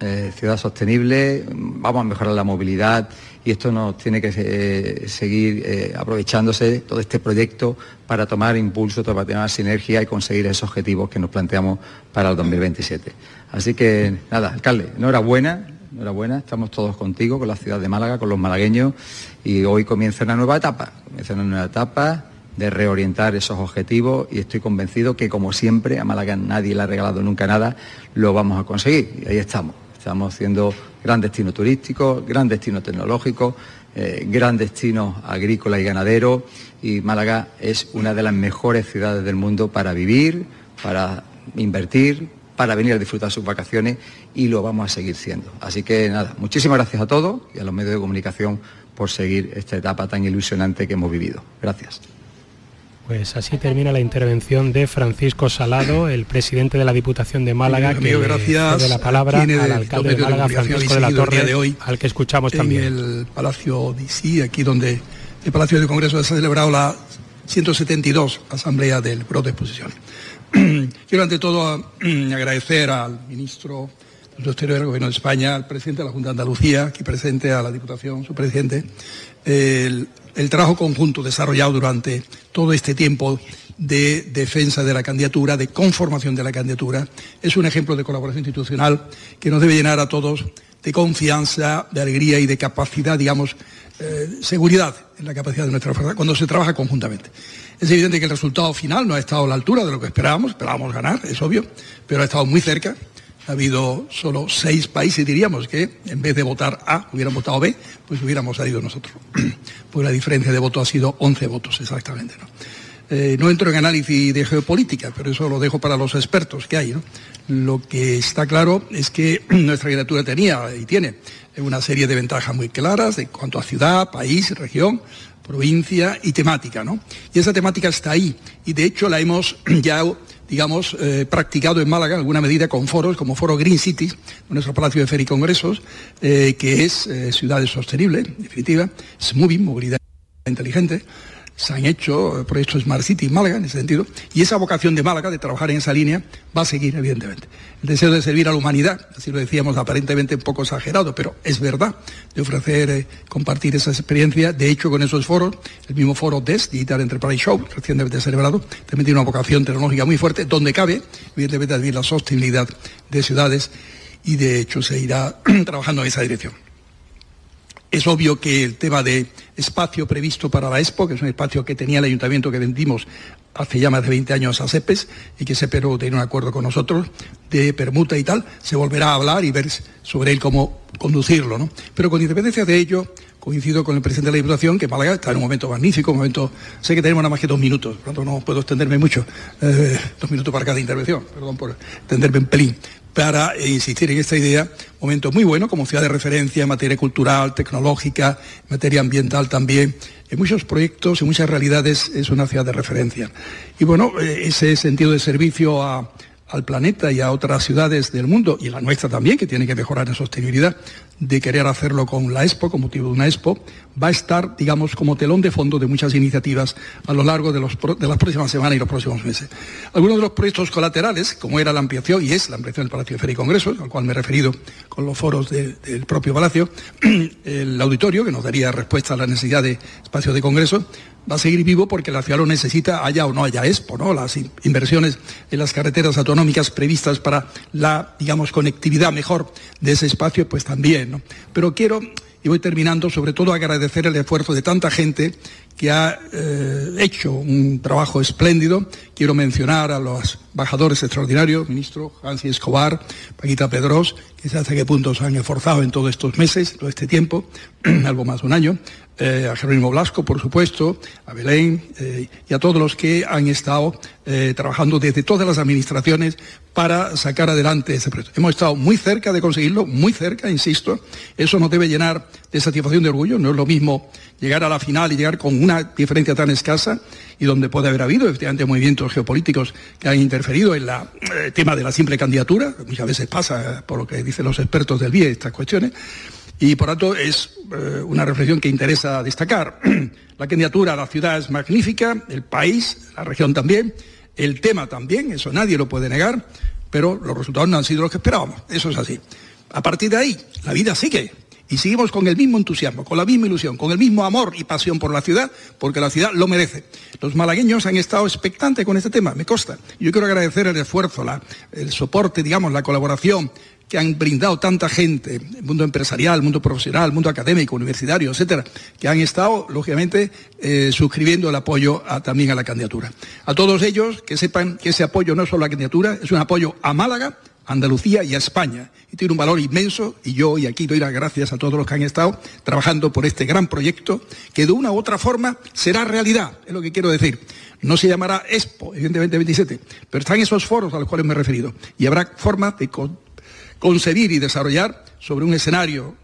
eh, ciudad sostenible, vamos a mejorar la movilidad y esto nos tiene que eh, seguir eh, aprovechándose todo este proyecto para tomar impulso, para tener sinergia y conseguir esos objetivos que nos planteamos para el 2027. Así que nada, alcalde, enhorabuena, enhorabuena, estamos todos contigo, con la ciudad de Málaga, con los malagueños y hoy comienza una nueva etapa, comienza una nueva etapa de reorientar esos objetivos y estoy convencido que como siempre, a Málaga nadie le ha regalado nunca nada, lo vamos a conseguir y ahí estamos. Estamos haciendo gran destino turístico, gran destino tecnológico, eh, gran destino agrícola y ganadero y Málaga es una de las mejores ciudades del mundo para vivir, para invertir, para venir a disfrutar sus vacaciones y lo vamos a seguir siendo. Así que nada, muchísimas gracias a todos y a los medios de comunicación por seguir esta etapa tan ilusionante que hemos vivido. Gracias. Pues así termina la intervención de Francisco Salado, el presidente de la Diputación de Málaga, que gracias de la palabra al alcalde de Málaga, Francisco de la Torre, de hoy, al que escuchamos también. En el Palacio DC, aquí donde el Palacio de Congreso se ha celebrado la 172 Asamblea del Pro de Exposiciones. [clears throat] Quiero ante todo [clears throat] agradecer al ministro del Exterior del Gobierno de España, al presidente de la Junta de Andalucía, aquí presente, a la Diputación, su presidente, el, el trabajo conjunto desarrollado durante todo este tiempo de defensa de la candidatura, de conformación de la candidatura, es un ejemplo de colaboración institucional que nos debe llenar a todos de confianza, de alegría y de capacidad, digamos, eh, seguridad en la capacidad de nuestra fuerza cuando se trabaja conjuntamente. Es evidente que el resultado final no ha estado a la altura de lo que esperábamos, esperábamos ganar, es obvio, pero ha estado muy cerca. Ha habido solo seis países, diríamos, que en vez de votar A, hubieran votado B, pues hubiéramos salido nosotros. [clears throat] Pues la diferencia de voto ha sido 11 votos exactamente. ¿no? Eh, no entro en análisis de geopolítica, pero eso lo dejo para los expertos que hay. ¿no? Lo que está claro es que [clears throat] nuestra candidatura tenía y tiene una serie de ventajas muy claras en cuanto a ciudad, país, región, provincia y temática, ¿no? Y esa temática está ahí y de hecho la hemos [clears throat] ya digamos, eh, practicado en Málaga en alguna medida con foros como Foro Green Cities, nuestro Palacio de Feria y Congresos, eh, que es eh, ciudades sostenibles, en definitiva, Smoothing, movilidad inteligente, se han hecho proyectos Smart City en Málaga en ese sentido, y esa vocación de Málaga de trabajar en esa línea va a seguir, evidentemente. El deseo de servir a la humanidad, así lo decíamos aparentemente un poco exagerado, pero es verdad, de ofrecer, eh, compartir esa experiencia. De hecho, con esos foros, el mismo foro DES, Digital Enterprise Show, recientemente celebrado, también tiene una vocación tecnológica muy fuerte, donde cabe, evidentemente, vivir la sostenibilidad de ciudades, y de hecho se irá [clears throat] trabajando en esa dirección. Es obvio que el tema de espacio previsto para la Expo, que es un espacio que tenía el ayuntamiento que vendimos hace ya más de 20 años a CEPES y que SEPERO tiene un acuerdo con nosotros de permuta y tal, se volverá a hablar y ver sobre él cómo conducirlo. ¿no? Pero con independencia de ello, coincido con el presidente de la Diputación que Málaga está en un momento magnífico, un momento, sé que tenemos nada más que dos minutos, por lo tanto no puedo extenderme mucho, eh, dos minutos para cada intervención, perdón por extenderme un pelín, para insistir en esta idea, momento muy bueno como ciudad de referencia en materia cultural, tecnológica, en materia ambiental también. En muchos proyectos, en muchas realidades es una ciudad de referencia. Y bueno, eh, ese sentido de servicio a, al planeta y a otras ciudades del mundo, y la nuestra también, que tiene que mejorar en sostenibilidad, de querer hacerlo con la Expo, con motivo de una Expo, va a estar, digamos, como telón de fondo de muchas iniciativas a lo largo de, los, de las próximas semanas y los próximos meses. Algunos de los proyectos colaterales, como era la ampliación, y es la ampliación del Palacio de Feria y Congresos, al cual me he referido con los foros de, del propio Palacio, [clears throat] el auditorio, que nos daría respuesta a la necesidad de espacios de congreso, va a seguir vivo porque la ciudad lo necesita, haya o no haya Expo, ¿no? Las inversiones en las carreteras autonómicas previstas para la, digamos, conectividad mejor de ese espacio, pues también, ¿no? Pero quiero, y voy terminando, sobre todo agradecer el esfuerzo de tanta gente que ha eh, hecho un trabajo espléndido. Quiero mencionar a los embajadores extraordinarios, ministro Hansi Escobar, Paquita Pedros, que se hace qué punto se han esforzado en todos estos meses, todo este tiempo, [clears throat] algo más de un año, eh, a Jerónimo Blasco, por supuesto, a Belén eh, y a todos los que han estado trabajando desde todas las administraciones para sacar adelante ese proyecto. Hemos estado muy cerca de conseguirlo, muy cerca, insisto. Eso nos debe llenar de satisfacción de orgullo. No es lo mismo llegar a la final y llegar con una diferencia tan escasa y donde puede haber habido efectivamente movimientos geopolíticos que han interferido en el tema de la simple candidatura, muchas veces pasa por lo que dicen los expertos del BIE estas cuestiones, y por tanto es eh, una reflexión que interesa destacar. [clears throat] la candidatura a la ciudad es magnífica, el país, la región también, el tema también, eso nadie lo puede negar, pero los resultados no han sido los que esperábamos, eso es así. A partir de ahí, la vida sigue, y seguimos con el mismo entusiasmo, con la misma ilusión, con el mismo amor y pasión por la ciudad, porque la ciudad lo merece. Los malagueños han estado expectantes con este tema, me consta. Yo quiero agradecer el esfuerzo, el soporte, digamos, la colaboración que han brindado tanta gente, el mundo empresarial, el mundo profesional, el mundo académico, universitario, etcétera, que han estado, lógicamente, eh, suscribiendo el apoyo también a la candidatura. A todos ellos, que sepan que ese apoyo no es solo a la candidatura, es un apoyo a Málaga, Andalucía y a España. Y tiene un valor inmenso y yo y aquí doy las gracias a todos los que han estado trabajando por este gran proyecto que de una u otra forma será realidad, es lo que quiero decir. No se llamará Expo, evidentemente 27, pero están esos foros a los cuales me he referido. Y habrá formas de concebir y desarrollar sobre un escenario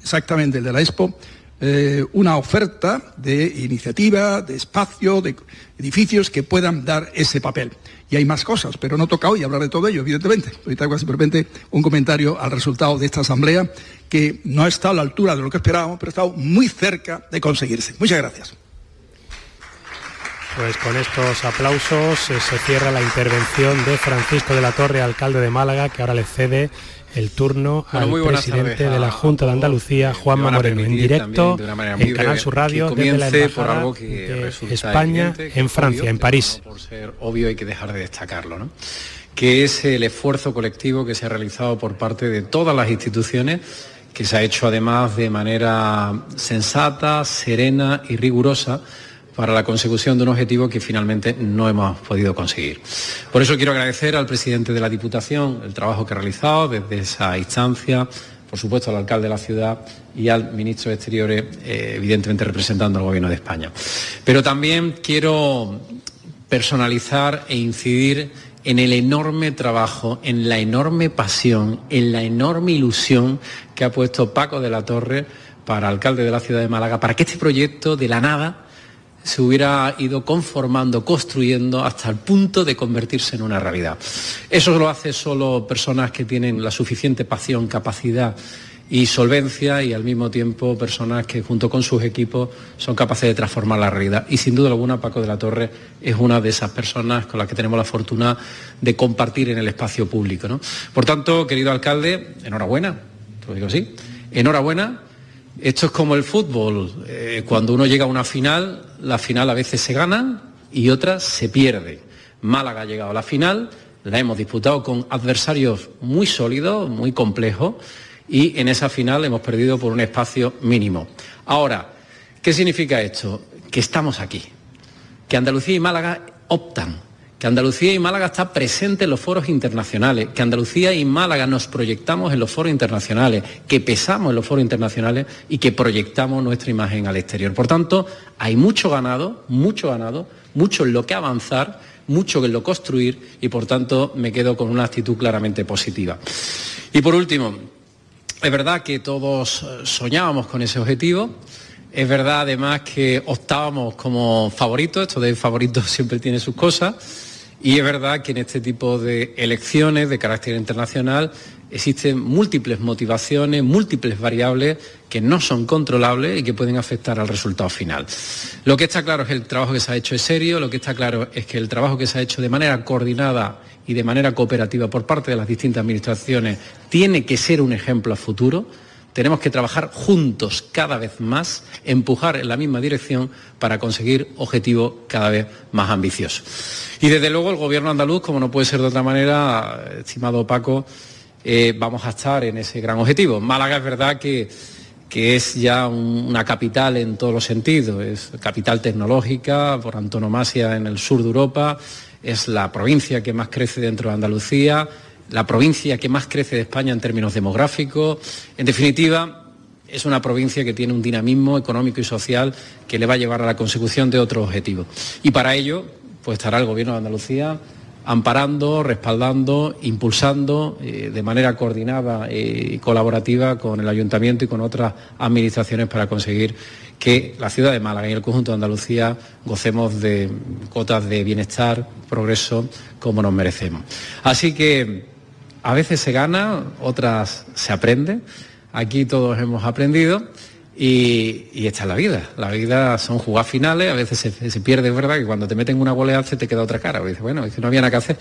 exactamente el de la Expo, eh, una oferta de iniciativa, de espacio, de edificios que puedan dar ese papel. Y hay más cosas, pero no toca hoy hablar de todo ello, evidentemente. Hoy traigo simplemente un comentario al resultado de esta asamblea que no ha estado a la altura de lo que esperábamos, pero ha estado muy cerca de conseguirse. Muchas gracias. Pues con estos aplausos eh, se cierra la intervención de Francisco de la Torre, alcalde de Málaga, que ahora le cede el turno al presidente de la Junta de Andalucía, Juanma Moreno, en directo en Canal Sur Radio desde la Embajada por de España en Francia, en París. Por ser obvio hay que dejar de destacarlo, ¿no? que es el esfuerzo colectivo que se ha realizado por parte de todas las instituciones que se ha hecho además de manera sensata, serena y rigurosa para la consecución de un objetivo que finalmente no hemos podido conseguir. Por eso quiero agradecer al presidente de la Diputación el trabajo que ha realizado desde esa instancia, por supuesto al alcalde de la ciudad y al ministro de Exteriores, eh, evidentemente representando al Gobierno de España. Pero también quiero personalizar e incidir en el enorme trabajo, en la enorme pasión, en la enorme ilusión que ha puesto Paco de la Torre para alcalde de la ciudad de Málaga, para que este proyecto de la nada se hubiera ido conformando, construyendo hasta el punto de convertirse en una realidad. Eso lo hace solo personas que tienen la suficiente pasión, capacidad y solvencia y al mismo tiempo personas que junto con sus equipos son capaces de transformar la realidad. Y sin duda alguna Paco de la Torre es una de esas personas con las que tenemos la fortuna de compartir en el espacio público. Por tanto, querido alcalde, enhorabuena, lo digo así, enhorabuena esto es como el fútbol. Eh, cuando uno llega a una final, la final a veces se gana y otras se pierde. Málaga ha llegado a la final, la hemos disputado con adversarios muy sólidos, muy complejos, y en esa final hemos perdido por un espacio mínimo. Ahora, ¿qué significa esto? Que estamos aquí, que Andalucía y Málaga optan que Andalucía y Málaga está presente en los foros internacionales, que Andalucía y Málaga nos proyectamos en los foros internacionales, que pesamos en los foros internacionales y que proyectamos nuestra imagen al exterior. Por tanto, hay mucho ganado, mucho ganado, mucho en lo que avanzar, mucho en lo construir y por tanto me quedo con una actitud claramente positiva. Y por último, es verdad que todos soñábamos con ese objetivo. Es verdad además que optábamos como favoritos, esto de favoritos [laughs] siempre tiene sus cosas, y es verdad que en este tipo de elecciones de carácter internacional existen múltiples motivaciones, múltiples variables que no son controlables y que pueden afectar al resultado final. Lo que está claro es que el trabajo que se ha hecho es serio, lo que está claro es que el trabajo que se ha hecho de manera coordinada y de manera cooperativa por parte de las distintas administraciones tiene que ser un ejemplo a futuro tenemos que trabajar juntos cada vez más, empujar en la misma dirección para conseguir objetivos cada vez más ambiciosos. Y desde luego el Gobierno andaluz, como no puede ser de otra manera, estimado Paco, eh, vamos a estar en ese gran objetivo. Málaga es verdad que, que es ya una capital en todos los sentidos, es capital tecnológica por antonomasia en el sur de Europa, es la provincia que más crece dentro de Andalucía, la provincia que más crece de España en términos demográficos. En definitiva, es una provincia que tiene un dinamismo económico y social que le va a llevar a la consecución de otros objetivos. Y para ello, pues estará el Gobierno de Andalucía amparando, respaldando, impulsando eh, de manera coordinada y colaborativa con el Ayuntamiento y con otras administraciones para conseguir que la ciudad de Málaga y el conjunto de Andalucía gocemos de cotas de bienestar, progreso, como nos merecemos. Así que a veces se gana, otras se aprende. Aquí todos hemos aprendido y, esta es la vida. La vida son jugadas finales, a veces se, pierde, es verdad, que cuando te meten una goleada se te queda otra cara. bueno, es que no había nada que hacer.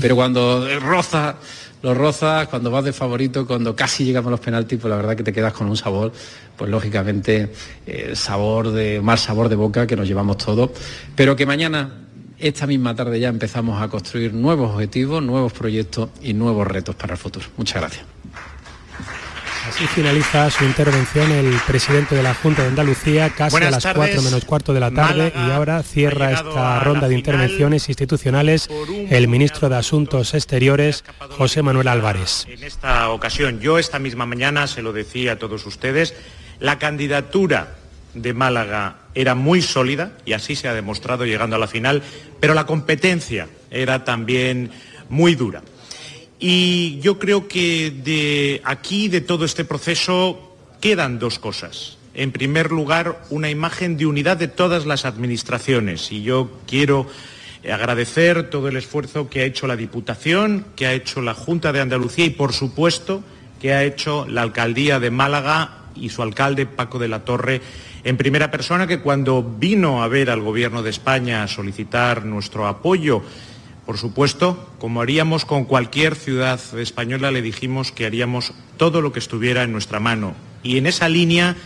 Pero cuando roza, los rozas, cuando vas de favorito, cuando casi llegamos a los penaltis, pues la verdad que te quedas con un sabor, pues lógicamente, eh, sabor de, mal sabor de boca que nos llevamos todos. Pero que mañana esta misma tarde ya empezamos a construir nuevos objetivos, nuevos proyectos y nuevos retos para el futuro. Muchas gracias. Así finaliza su intervención el presidente de la Junta de Andalucía, casi a las 4 menos cuarto de la tarde, y ahora cierra esta ronda de intervenciones institucionales el ministro de Asuntos Exteriores, José Manuel Álvarez. En esta ocasión, yo esta misma mañana se lo decía a todos ustedes, la candidatura de Málaga era muy sólida y así se ha demostrado llegando a la final, pero la competencia era también muy dura. Y yo creo que de aquí, de todo este proceso, quedan dos cosas. En primer lugar, una imagen de unidad de todas las administraciones. Y yo quiero agradecer todo el esfuerzo que ha hecho la Diputación, que ha hecho la Junta de Andalucía y, por supuesto, que ha hecho la Alcaldía de Málaga y su alcalde, Paco de la Torre, en primera persona, que cuando vino a ver al Gobierno de España a solicitar nuestro apoyo, por supuesto, como haríamos con cualquier ciudad española, le dijimos que haríamos todo lo que estuviera en nuestra mano. Y en esa línea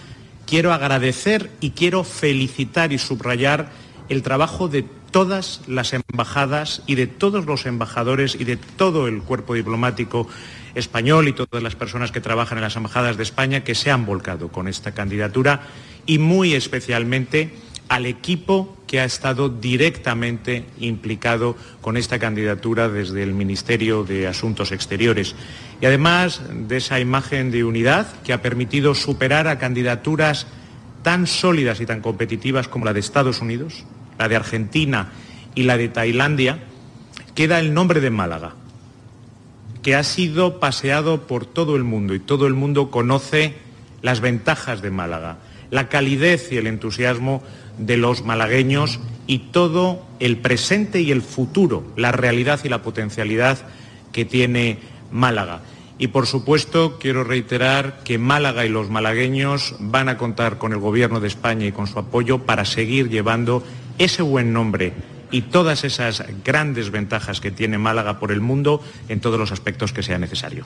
quiero agradecer y quiero felicitar y subrayar el trabajo de todas las embajadas y de todos los embajadores y de todo el cuerpo diplomático español y todas las personas que trabajan en las embajadas de España que se han volcado con esta candidatura y muy especialmente al equipo que ha estado directamente implicado con esta candidatura desde el Ministerio de Asuntos Exteriores. Y además de esa imagen de unidad que ha permitido superar a candidaturas tan sólidas y tan competitivas como la de Estados Unidos, la de Argentina y la de Tailandia, queda el nombre de Málaga, que ha sido paseado por todo el mundo y todo el mundo conoce las ventajas de Málaga, la calidez y el entusiasmo de los malagueños y todo el presente y el futuro, la realidad y la potencialidad que tiene Málaga. Y por supuesto quiero reiterar que Málaga y los malagueños van a contar con el Gobierno de España y con su apoyo para seguir llevando ese buen nombre y todas esas grandes ventajas que tiene Málaga por el mundo en todos los aspectos que sea necesario.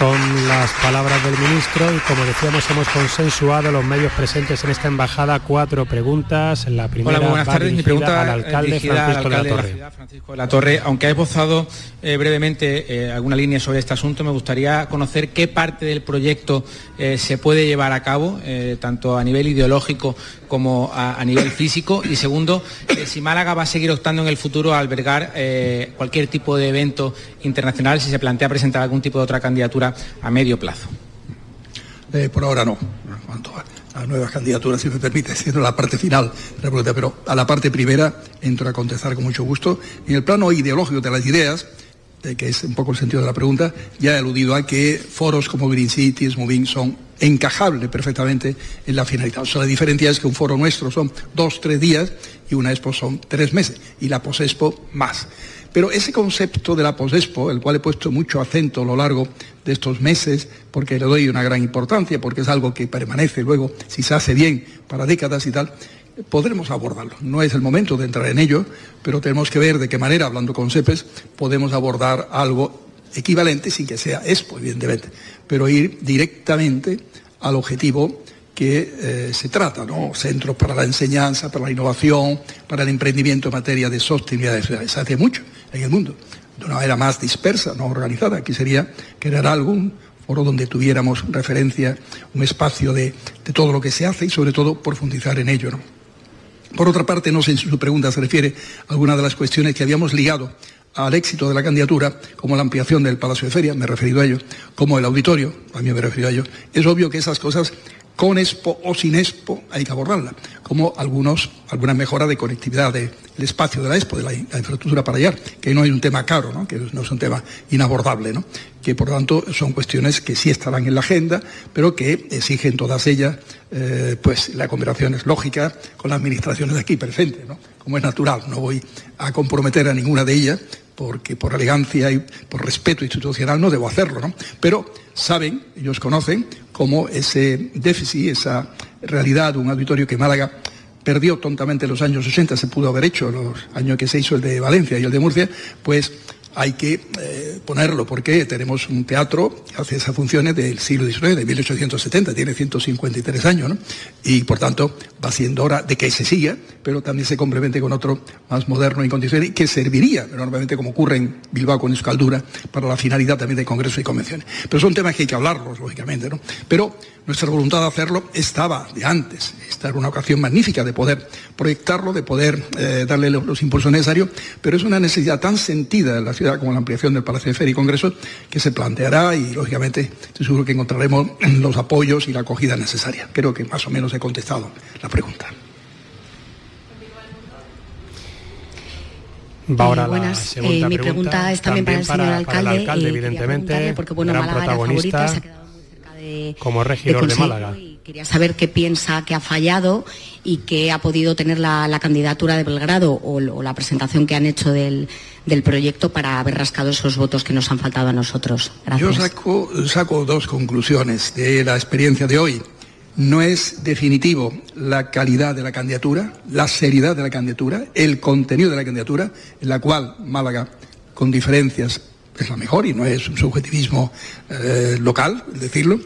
Son las palabras del ministro y como decíamos hemos consensuado los medios presentes en esta embajada cuatro preguntas. La primera Hola, buenas tardes. Mi pregunta al alcalde Francisco al alcalde de la Torre. ciudad, Francisco de la Torre. Aunque ha esbozado eh, brevemente eh, alguna línea sobre este asunto, me gustaría conocer qué parte del proyecto eh, se puede llevar a cabo, tanto a nivel ideológico como a, a nivel físico. Y segundo, si Málaga va a seguir optando en el futuro a albergar cualquier tipo de evento internacional, si se plantea presentar algún tipo de otra candidatura a medio plazo. Eh, por ahora no. En cuanto a, nuevas candidaturas, si me permite, [laughs] siendo la parte final de la pregunta, pero a la parte primera entro a contestar con mucho gusto. En el plano ideológico de las ideas, eh, que es un poco el sentido de la pregunta, ya he aludido a que foros como Green Cities, Moving son encajables perfectamente en la finalidad. O sea, la diferencia es que un foro nuestro son dos, tres días y una expo son tres meses y la posexpo más. Pero ese concepto de la posexpo, el cual he puesto mucho acento a lo largo de estos meses, porque le doy una gran importancia, porque es algo que permanece luego, si se hace bien, para décadas y tal, podremos abordarlo. No es el momento de entrar en ello, pero tenemos que ver de qué manera, hablando con CEPES, podemos abordar algo equivalente sin que sea expo, evidentemente, pero ir directamente al objetivo que eh, se trata, ¿no? Centros para la enseñanza, para la innovación, para el emprendimiento en materia de sostenibilidad. Se hace mucho en el mundo, de una manera más dispersa, no organizada. Aquí sería crear algún foro donde tuviéramos referencia, un espacio de, de todo lo que se hace y sobre todo profundizar en ello. Por otra parte, no sé si su pregunta se refiere a alguna de las cuestiones que habíamos ligado al éxito de la candidatura, como la ampliación del Palacio de Feria, me he referido a ello, como el auditorio, también me he referido a ello. Es obvio que esas cosas, con Expo o sin Expo, hay que abordarlas, como algunos, algunas mejoras de conectividad del espacio de la Expo, de la, infraestructura para allá, que no es un tema caro, ¿no? que no es un tema inabordable, ¿no? que por lo tanto son cuestiones que sí estarán en la agenda, pero que exigen todas ellas eh, pues la conversación es lógica con las administraciones de aquí presentes, ¿no? como es natural. No voy a comprometer a ninguna de ellas porque por elegancia y por respeto institucional no debo hacerlo, ¿no? Pero saben, ellos conocen cómo ese déficit, esa realidad un auditorio que Málaga perdió tontamente en los años 80, se pudo haber hecho los años que se hizo el de Valencia y el de Murcia, pues hay que eh, ponerlo porque tenemos un teatro que hace esas funciones del siglo XIX, de 1870, tiene 153 años, ¿no? Y por tanto va siendo hora de que se siga, pero también se complemente con otro más moderno y condiciones que serviría enormemente, como ocurre en Bilbao con Euskaldura, para la finalidad también de congresos y convenciones. Pero son temas que hay que hablarlos, lógicamente, ¿no? Pero nuestra voluntad de hacerlo estaba de antes. Esta era una ocasión magnífica de poder proyectarlo, de poder eh, darle los, los, impulsos necesarios, pero es una necesidad tan sentida en la ciudad como la ampliación del Palacio de Feria y Congresos que se planteará y, lógicamente, estoy seguro que encontraremos los apoyos y la acogida necesaria. Creo que más o menos he contestado la pregunta. Va ahora Eh, buenas. la segunda Eh, mi pregunta, pregunta es también para el señor para alcalde, el alcalde, quería evidentemente, porque, bueno, gran Málaga protagonista favorita, se ha quedado muy cerca de- como regidor de, conseguirlo Málaga. y Quería saber qué piensa que ha fallado y que ha podido tener la, la candidatura de Belgrado o, o la presentación que han hecho del, del proyecto para haber rascado esos votos que nos han faltado a nosotros. Gracias. Yo saco, saco dos conclusiones de la experiencia de hoy. No es definitivo la calidad de la candidatura, la seriedad de la candidatura, el contenido de la candidatura, en la cual Málaga, con diferencias, es la mejor y no es un subjetivismo eh, local, decirlo.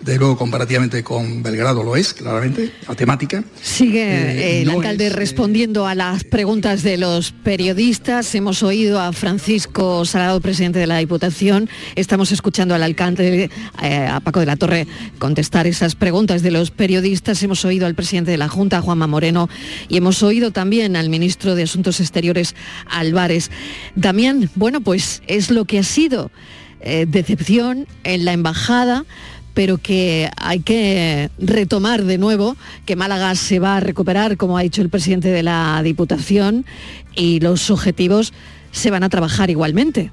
De luego, comparativamente con Belgrado lo es, claramente, la temática. Sigue Eh, el no alcalde respondiendo a las preguntas de los periodistas. Hemos oído a Francisco Salado, presidente de la Diputación. Estamos escuchando al alcalde, eh, a Paco de la Torre, contestar esas preguntas de los periodistas. Hemos oído al presidente de la Junta, Juanma Moreno, y hemos oído también al ministro de Asuntos Exteriores, Álvarez. Damián, bueno, pues es lo que ha sido eh, decepción en la embajada pero que hay que retomar de nuevo, que Málaga se va a recuperar, como ha dicho el presidente de la Diputación, y los objetivos se van a trabajar igualmente.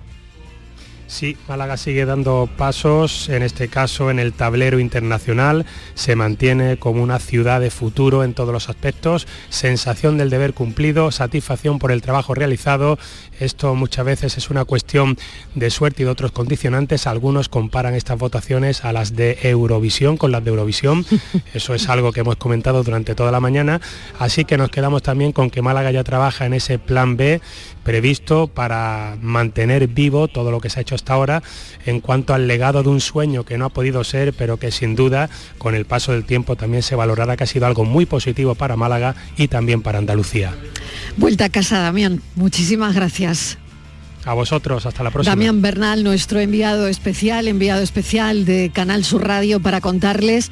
Sí, Málaga sigue dando pasos, en este caso en el tablero internacional, se mantiene como una ciudad de futuro en todos los aspectos, sensación del deber cumplido, satisfacción por el trabajo realizado. Esto muchas veces es una cuestión de suerte y de otros condicionantes. Algunos comparan estas votaciones a las de Eurovisión con las de Eurovisión. [laughs] Eso es algo que hemos comentado durante toda la mañana. Así que nos quedamos también con que Málaga ya trabaja en ese plan B previsto para mantener vivo todo lo que se ha hecho hasta ahora en cuanto al legado de un sueño que no ha podido ser, pero que sin duda con el paso del tiempo también se valorará que ha sido algo muy positivo para Málaga y también para Andalucía. Vuelta a casa, Damián. Muchísimas gracias. A vosotros, hasta la próxima. Damián Bernal, nuestro enviado especial, enviado especial de Canal Sur Radio para contarles,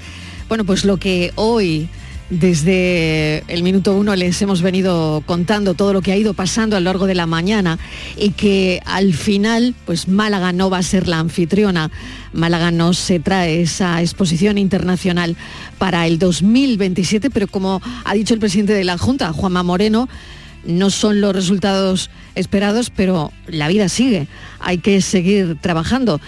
bueno, pues lo que hoy desde el minuto uno les hemos venido contando todo lo que ha ido pasando a lo largo de la mañana y que al final pues Málaga no va a ser la anfitriona. Málaga no se trae esa exposición internacional para el 2027, pero como ha dicho el presidente de la Junta, Juanma Moreno, no son los resultados esperados, pero la vida sigue. Hay que seguir trabajando.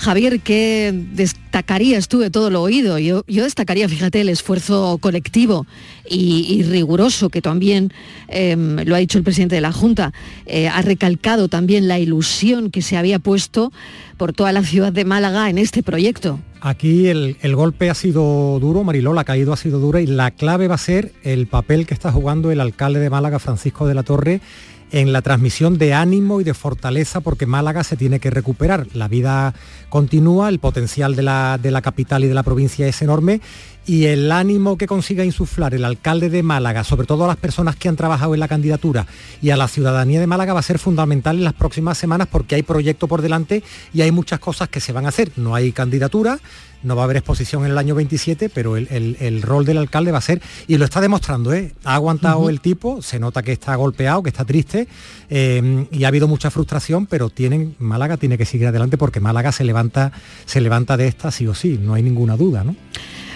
Javier, ¿qué destacarías tú de todo lo oído? Yo, yo destacaría, fíjate, el esfuerzo colectivo y, riguroso que también eh, lo ha dicho el presidente de la Junta. Eh, ha recalcado también la ilusión que se había puesto por toda la ciudad de Málaga en este proyecto. Aquí el, el, golpe ha sido duro, Mariló, la caída ha sido dura y la clave va a ser el papel que está jugando el alcalde de Málaga, Francisco de la Torre, en la transmisión de ánimo y de fortaleza porque Málaga se tiene que recuperar. La vida continúa, el potencial de la, de la capital y de la provincia es enorme y el ánimo que consiga insuflar el alcalde de Málaga, sobre todo a las personas que han trabajado en la candidatura y a la ciudadanía de Málaga va a ser fundamental en las próximas semanas porque hay proyecto por delante y hay muchas cosas que se van a hacer. No hay candidatura, no va a haber exposición en el año 27, pero el, el, el rol del alcalde va a ser, y lo está demostrando, ¿eh? ha aguantado uh -huh. el tipo, se nota que está golpeado, que está triste, eh, y ha habido mucha frustración, pero tienen, Málaga tiene que seguir adelante porque Málaga se levanta, se levanta de esta sí o sí, no hay ninguna duda, ¿no?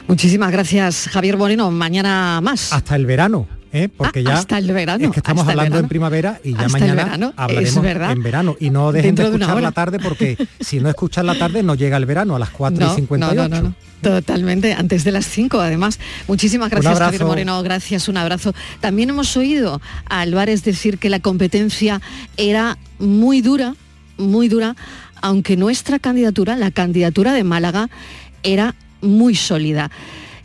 Muchísimas gracias, Javier Moreno. Mañana más. Hasta el verano. ¿eh? Porque ah, ya hasta el verano. Es que estamos hablando en primavera y ya hasta mañana verano, hablaremos en verano. Y no dejen Dentro de de escuchar la tarde porque [laughs] si no escuchan la tarde no llega el verano a las 4 no, y 58. No, no, no, Totalmente, antes de las 5 además. Muchísimas gracias, Javier Moreno. Gracias, un abrazo. También hemos oído a Álvarez decir que la competencia era muy dura, muy dura, aunque nuestra candidatura, la candidatura de Málaga, era muy sólida.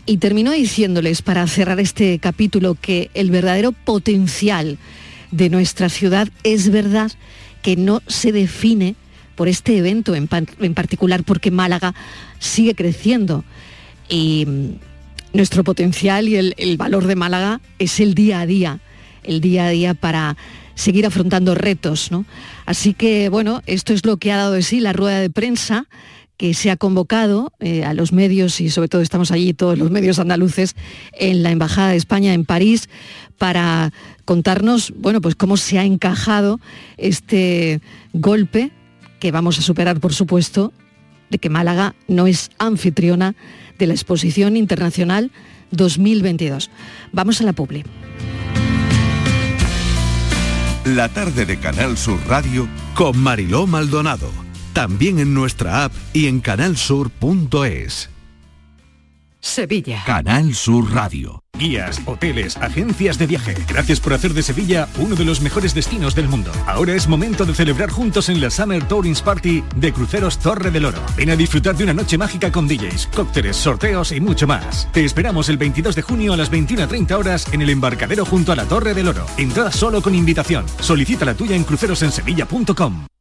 Y terminó diciéndoles, para cerrar este capítulo, que el verdadero potencial de nuestra ciudad es verdad que no se define por este evento en, en particular, porque Málaga sigue creciendo. Y nuestro potencial y el, el valor de Málaga es el día a día, el día a día para seguir afrontando retos. ¿no? Así que, bueno, esto es lo que ha dado de sí la rueda de prensa que se ha convocado eh, a los medios y sobre todo estamos allí todos los medios andaluces en la Embajada de España en París para contarnos, bueno, pues cómo se ha encajado este golpe que vamos a superar, por supuesto, de que Málaga no es anfitriona de la Exposición Internacional 2022. Vamos a la publi. La tarde de Canal Sur Radio con Mariló Maldonado. También en nuestra app y en canalsur.es. Sevilla. Canal Sur Radio. Guías, hoteles, agencias de viaje. Gracias por hacer de Sevilla uno de los mejores destinos del mundo. Ahora es momento de celebrar juntos en la Summer Tourings Party de Cruceros Torre del Oro. Ven a disfrutar de una noche mágica con DJs, cócteles, sorteos y mucho más. Te esperamos el 22 de junio a las 21.30 horas en el embarcadero junto a la Torre del Oro. Entrada solo con invitación. Solicita la tuya en crucerosensevilla.com.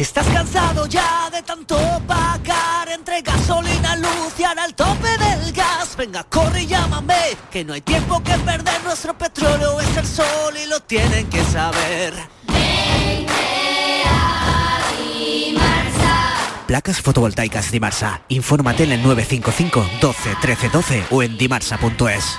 Si estás cansado ya de tanto pagar entre gasolina, luz y ahora el tope del gas, venga, corre y llámame, que no hay tiempo que perder, nuestro petróleo es el sol y lo tienen que saber. Placas fotovoltaicas Dimarsa. Infórmate en el 955 12 13 12 o en dimarsa.es.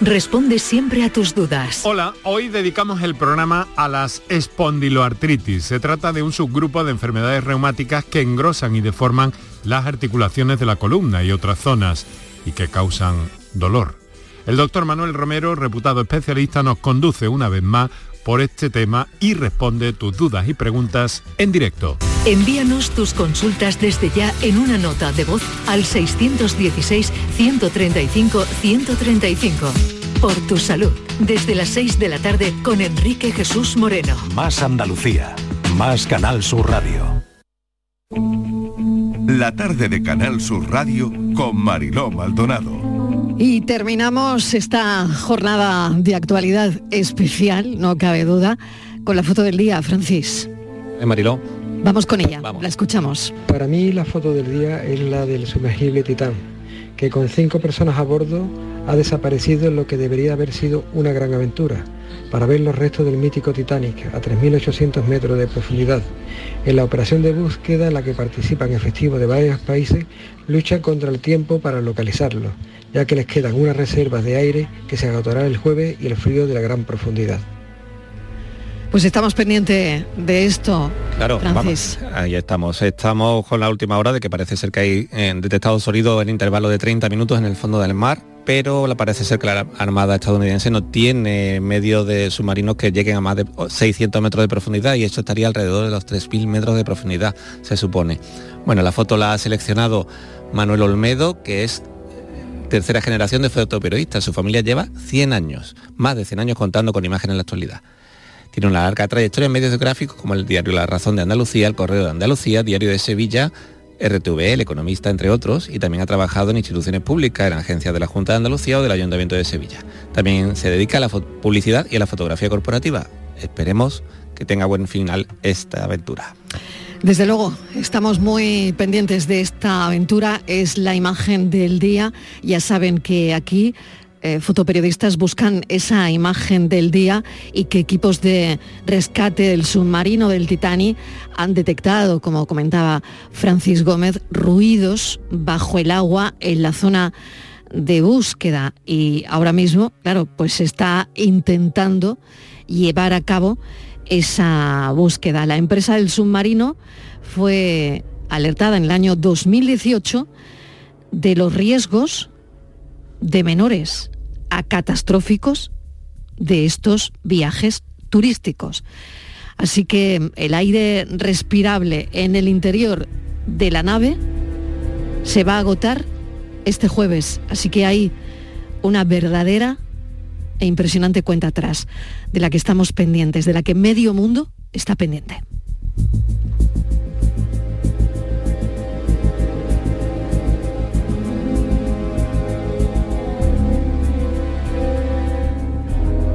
responde siempre a tus dudas. Hola, hoy dedicamos el programa a las espondiloartritis. Se trata de un subgrupo de enfermedades reumáticas que engrosan y deforman las articulaciones de la columna y otras zonas y que causan dolor. El doctor Manuel Romero, reputado especialista, nos conduce una vez más por este tema y responde tus dudas y preguntas en directo. Envíanos tus consultas desde ya en una nota de voz al 616-135-135. Por tu salud, desde las 6 de la tarde con Enrique Jesús Moreno. Más Andalucía, más Canal Sur Radio. La tarde de Canal Sur Radio con Mariló Maldonado. Y terminamos esta jornada de actualidad especial, no cabe duda, con la foto del día, Francis. Eh, Mariló. Vamos con ella, la escuchamos. Para mí la foto del día es la del sumergible Titán, que con cinco personas a bordo ha desaparecido en lo que debería haber sido una gran aventura, para ver los restos del mítico Titanic a 3.800 metros de profundidad. En la operación de búsqueda en la que participan efectivos de varios países, luchan contra el tiempo para localizarlo, ya que les quedan unas reservas de aire que se agotarán el jueves y el frío de la gran profundidad. Pues estamos pendientes de esto. Claro, Francis. vamos, ahí estamos. Estamos con la última hora de que parece ser que hay eh, detectado sólido en intervalo de 30 minutos en el fondo del mar, pero la parece ser que la Armada estadounidense no tiene medios de submarinos que lleguen a más de 600 metros de profundidad y esto estaría alrededor de los 3.000 metros de profundidad, se supone. Bueno, la foto la ha seleccionado Manuel Olmedo, que es tercera generación de fotoperiodistas. Su familia lleva 100 años, más de 100 años contando con imágenes en la actualidad. Tiene una larga trayectoria en medios gráficos como el diario La Razón de Andalucía, el Correo de Andalucía, Diario de Sevilla, RTV, El Economista, entre otros, y también ha trabajado en instituciones públicas, en agencias de la Junta de Andalucía o del Ayuntamiento de Sevilla. También se dedica a la publicidad y a la fotografía corporativa. Esperemos que tenga buen final esta aventura. Desde luego, estamos muy pendientes de esta aventura. Es la imagen del día. Ya saben que aquí eh, fotoperiodistas buscan esa imagen del día y que equipos de rescate del submarino del Titanic han detectado, como comentaba Francis Gómez, ruidos bajo el agua en la zona de búsqueda y ahora mismo, claro, pues está intentando llevar a cabo esa búsqueda. La empresa del submarino fue alertada en el año 2018 de los riesgos de menores a catastróficos de estos viajes turísticos. Así que el aire respirable en el interior de la nave se va a agotar este jueves. Así que hay una verdadera e impresionante cuenta atrás de la que estamos pendientes, de la que medio mundo está pendiente.